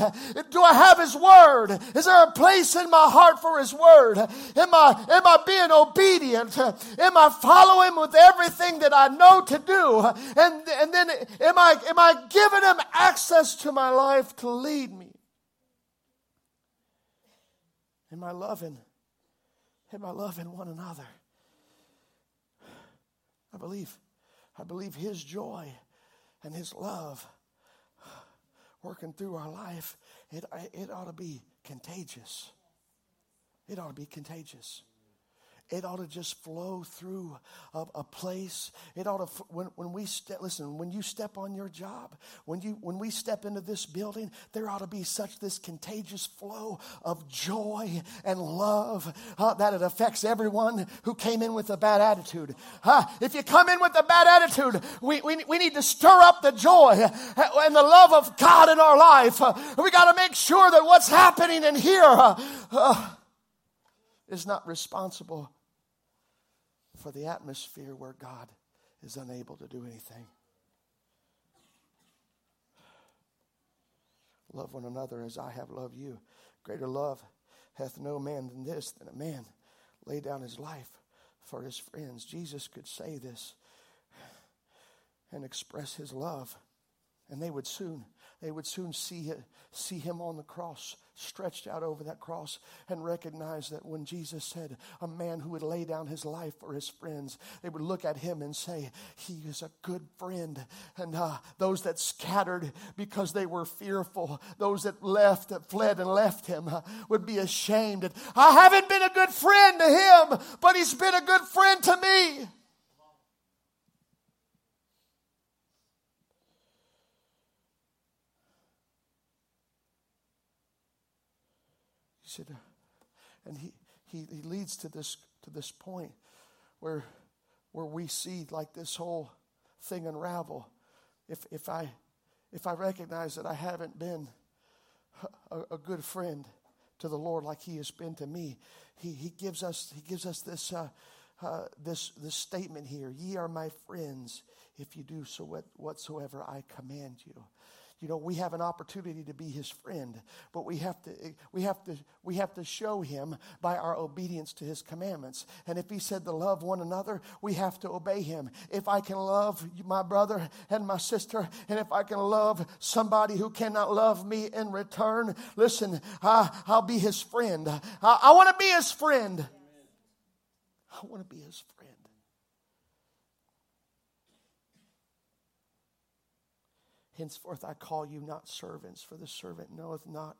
Do I have His Word? Is there a place in my heart for His Word? Am I, am I being obedient? Am I following with everything that I know to do? And, and then am I, am I giving Him access to my life to lead me? Am I loving? Am I loving one another? I believe, I believe His joy and His love working through our life, it, it ought to be contagious. It ought to be contagious. It ought to just flow through a, a place. It ought to, when, when we step, listen, when you step on your job, when, you, when we step into this building, there ought to be such this contagious flow of joy and love uh, that it affects everyone who came in with a bad attitude. Uh, if you come in with a bad attitude, we, we, we need to stir up the joy and the love of God in our life. Uh, we got to make sure that what's happening in here uh, uh, is not responsible for the atmosphere where God is unable to do anything. Love one another as I have loved you. Greater love hath no man than this, than a man lay down his life for his friends. Jesus could say this and express his love, and they would soon they would soon see, see him on the cross, stretched out over that cross, and recognize that when Jesus said, A man who would lay down his life for his friends, they would look at him and say, He is a good friend. And uh, those that scattered because they were fearful, those that left, that fled and left him, uh, would be ashamed. I haven't been a good friend to him, but he's been a good friend to me. And he, he, he leads to this, to this point where, where we see like this whole thing unravel. If, if, I, if I recognize that I haven't been a, a good friend to the Lord like He has been to me, He, he, gives, us, he gives us this, uh, uh, this, this statement here Ye are my friends if you do so what, whatsoever I command you you know we have an opportunity to be his friend but we have to we have to we have to show him by our obedience to his commandments. And if he said to love one another we have to obey him. If i can love my brother and my sister and if i can love somebody who cannot love me in return listen I, will be his friend. I, I want to be his friend. I want to be his friend Henceforth I call you not servants, for the servant knoweth not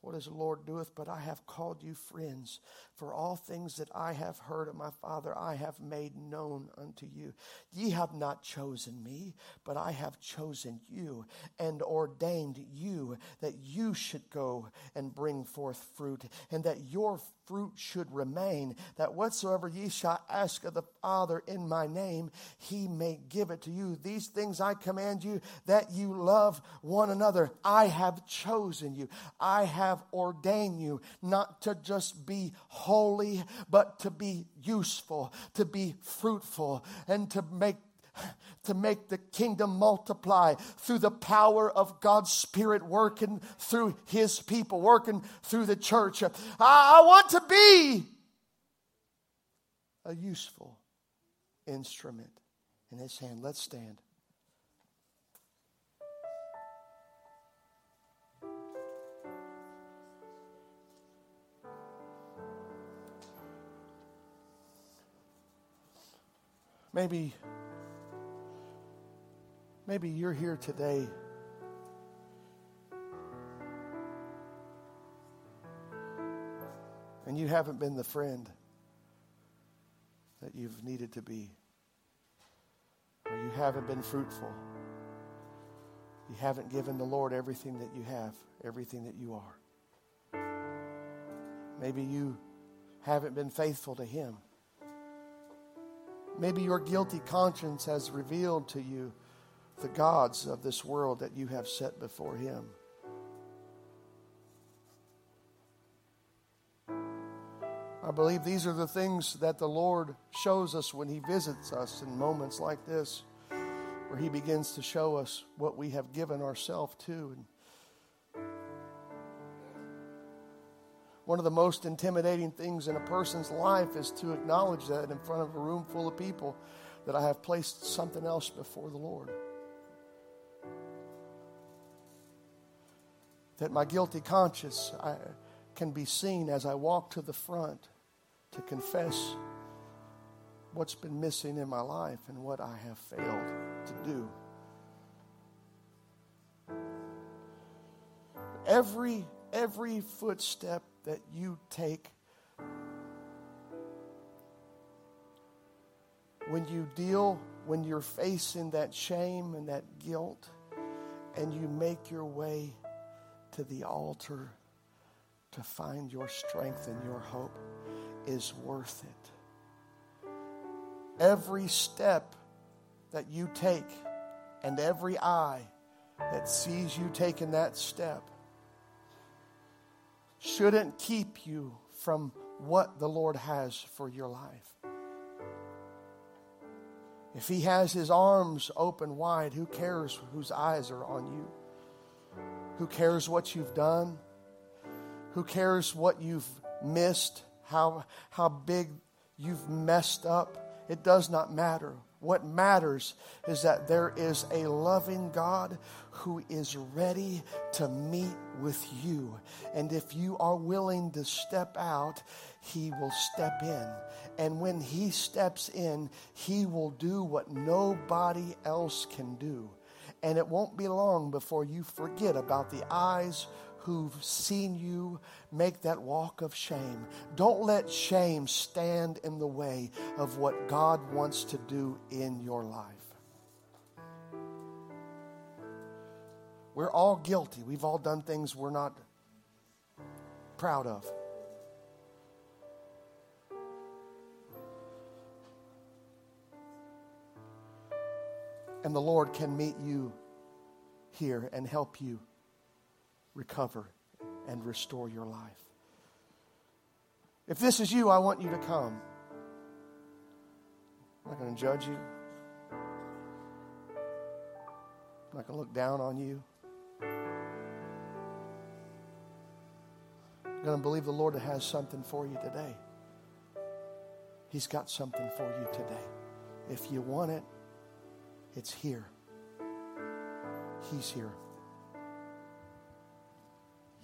what his Lord doeth, but I have called you friends. For all things that I have heard of my Father, I have made known unto you. Ye have not chosen me, but I have chosen you and ordained you that you should go and bring forth fruit, and that your fruit should remain, that whatsoever ye shall ask of the Father in my name, he may give it to you. These things I command you that you love one another. I have chosen you. I have ordained you not to just be holy, but to be useful, to be fruitful, and to make to make the kingdom multiply through the power of God's Spirit working through His people, working through the church. I, I want to be a useful instrument in His hand. Let's stand. Maybe Maybe you're here today. And you haven't been the friend that you've needed to be. Or you haven't been fruitful. You haven't given the Lord everything that you have, everything that you are. Maybe you haven't been faithful to Him. Maybe your guilty conscience has revealed to you the gods of this world that you have set before him. I believe these are the things that the Lord shows us when He visits us in moments like this, where He begins to show us what we have given ourselves to. And one of the most intimidating things in a person's life is to acknowledge that in front of a room full of people that I have placed something else before the Lord. That my guilty conscience I, can be seen as I walk to the front to confess what's been missing in my life and what I have failed to do. Every every footstep that you take when you deal when you're facing that shame and that guilt and you make your way to the altar to find your strength and your hope is worth it. Every step that you take and every eye that sees you taking that step shouldn't keep you from what the Lord has for your life. If He has His arms open wide, who cares whose eyes are on you? Who cares what you've done? Who cares what you've missed? How, how big you've messed up? It does not matter. What matters is that there is a loving God who is ready to meet with you. And if you are willing to step out, He will step in. And when He steps in, He will do what nobody else can do. And it won't be long before you forget about the eyes who've seen you make that walk of shame. Don't let shame stand in the way of what God wants to do in your life. We're all guilty. We've all done things we're not proud of. And the Lord can meet you here and help you recover and restore your life. If this is you, I want you to come. I'm not going to judge you. I'm not going to look down on you. I'm going to believe the Lord has something for you today. He's got something for you today. If you want it, it's here. He's here.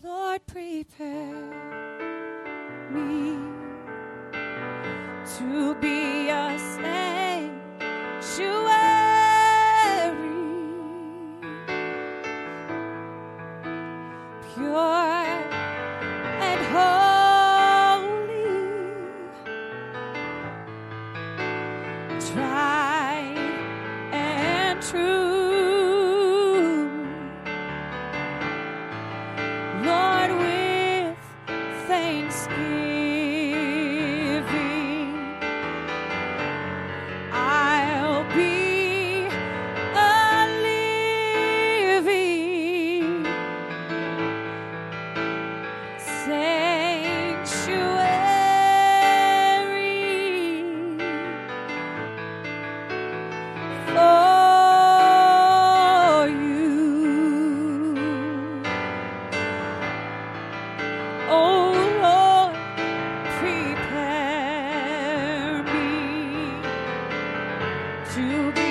Lord, prepare me to be a sanctuary, to be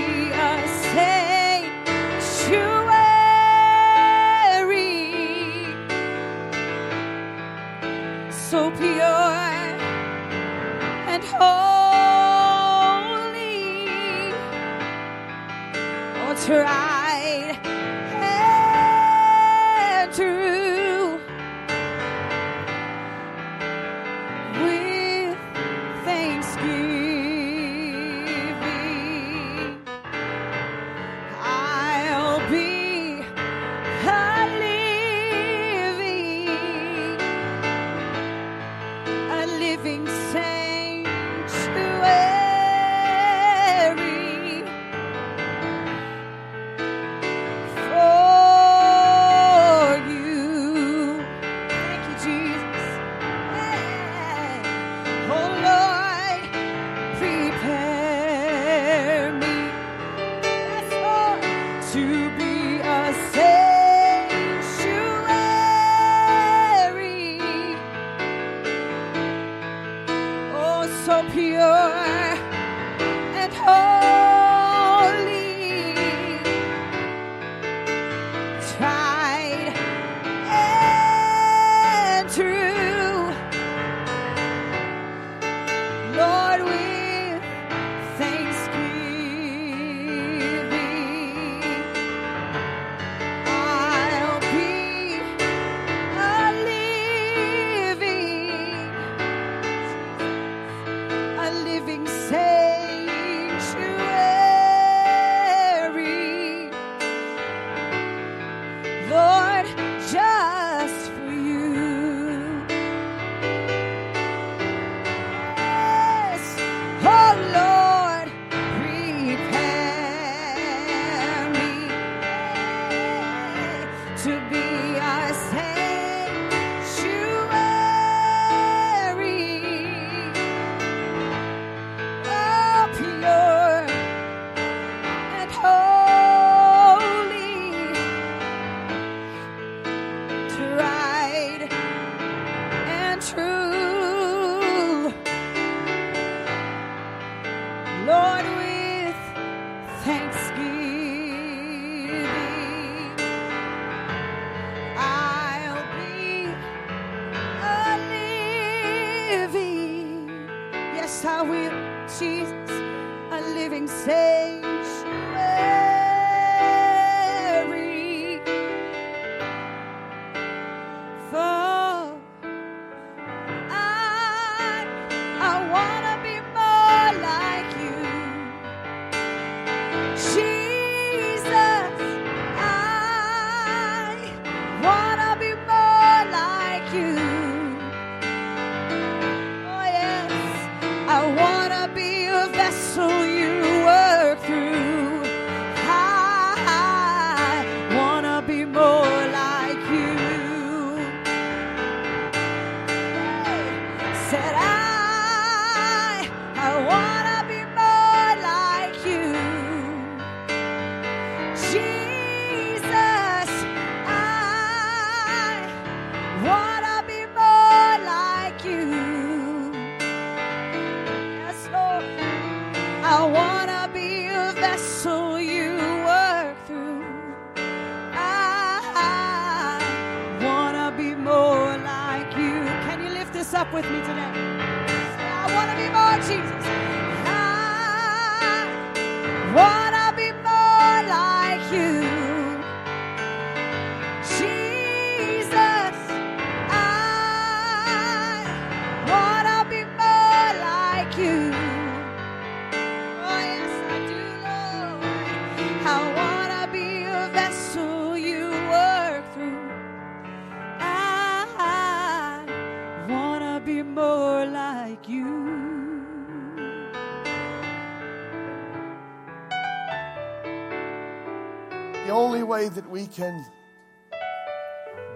that we can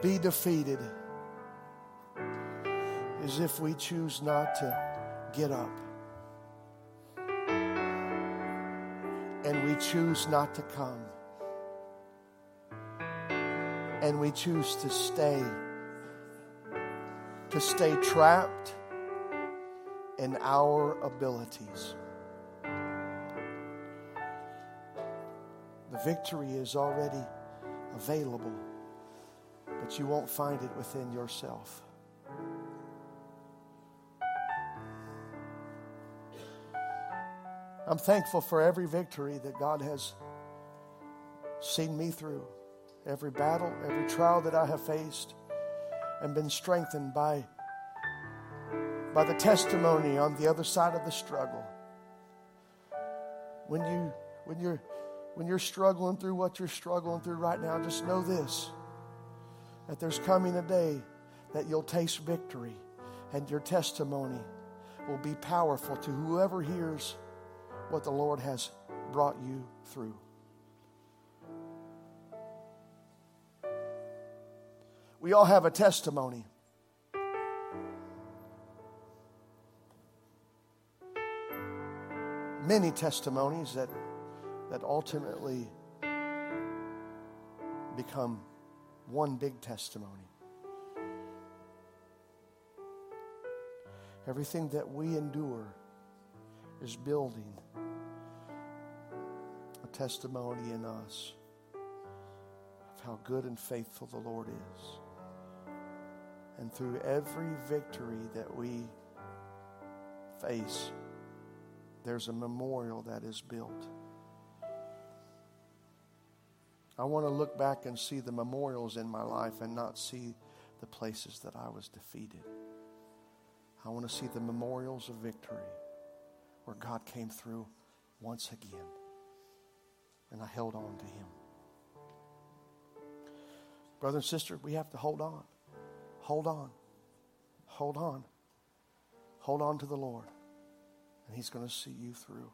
be defeated is if we choose not to get up. And we choose not to come. And we choose to stay. To stay trapped in our abilities. The victory is already available, but you won't find it within yourself. I'm thankful for every victory that God has seen me through, every battle, every trial that I have faced, and been strengthened by, by the testimony on the other side of the struggle. When you when you're when you're struggling through what you're struggling through right now, just know this that there's coming a day that you'll taste victory and your testimony will be powerful to whoever hears what the Lord has brought you through. We all have a testimony. Many testimonies that that ultimately become one big testimony. Everything that we endure is building a testimony in us of how good and faithful the Lord is. And through every victory that we face, there's a memorial that is built. I want to look back and see the memorials in my life and not see the places that I was defeated. I want to see the memorials of victory where God came through once again and I held on to Him. Brother and sister, we have to hold on. Hold on. Hold on. Hold on to the Lord, and He's going to see you through.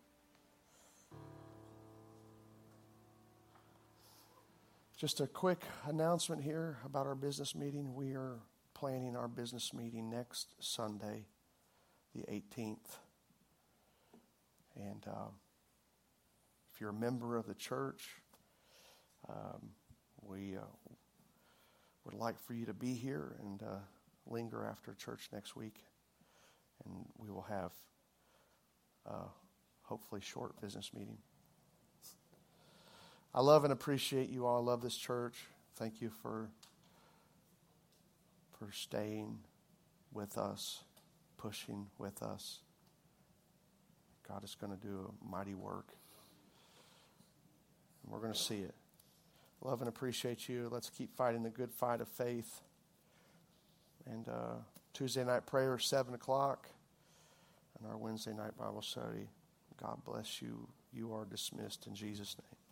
Just a quick announcement here about our business meeting. We are planning our business meeting next Sunday, the 18th. And uh, if you're a member of the church, um, we uh, would like for you to be here and uh, linger after church next week. And we will have, uh, hopefully, short business meeting. I love and appreciate you all. I love this church. Thank you for for staying with us, pushing with us. God is going to do a mighty work. And we're going to see it. Love and appreciate you. Let's keep fighting the good fight of faith. And uh, Tuesday night prayer, 7 o'clock, and our Wednesday night Bible study. God bless you. You are dismissed in Jesus' name.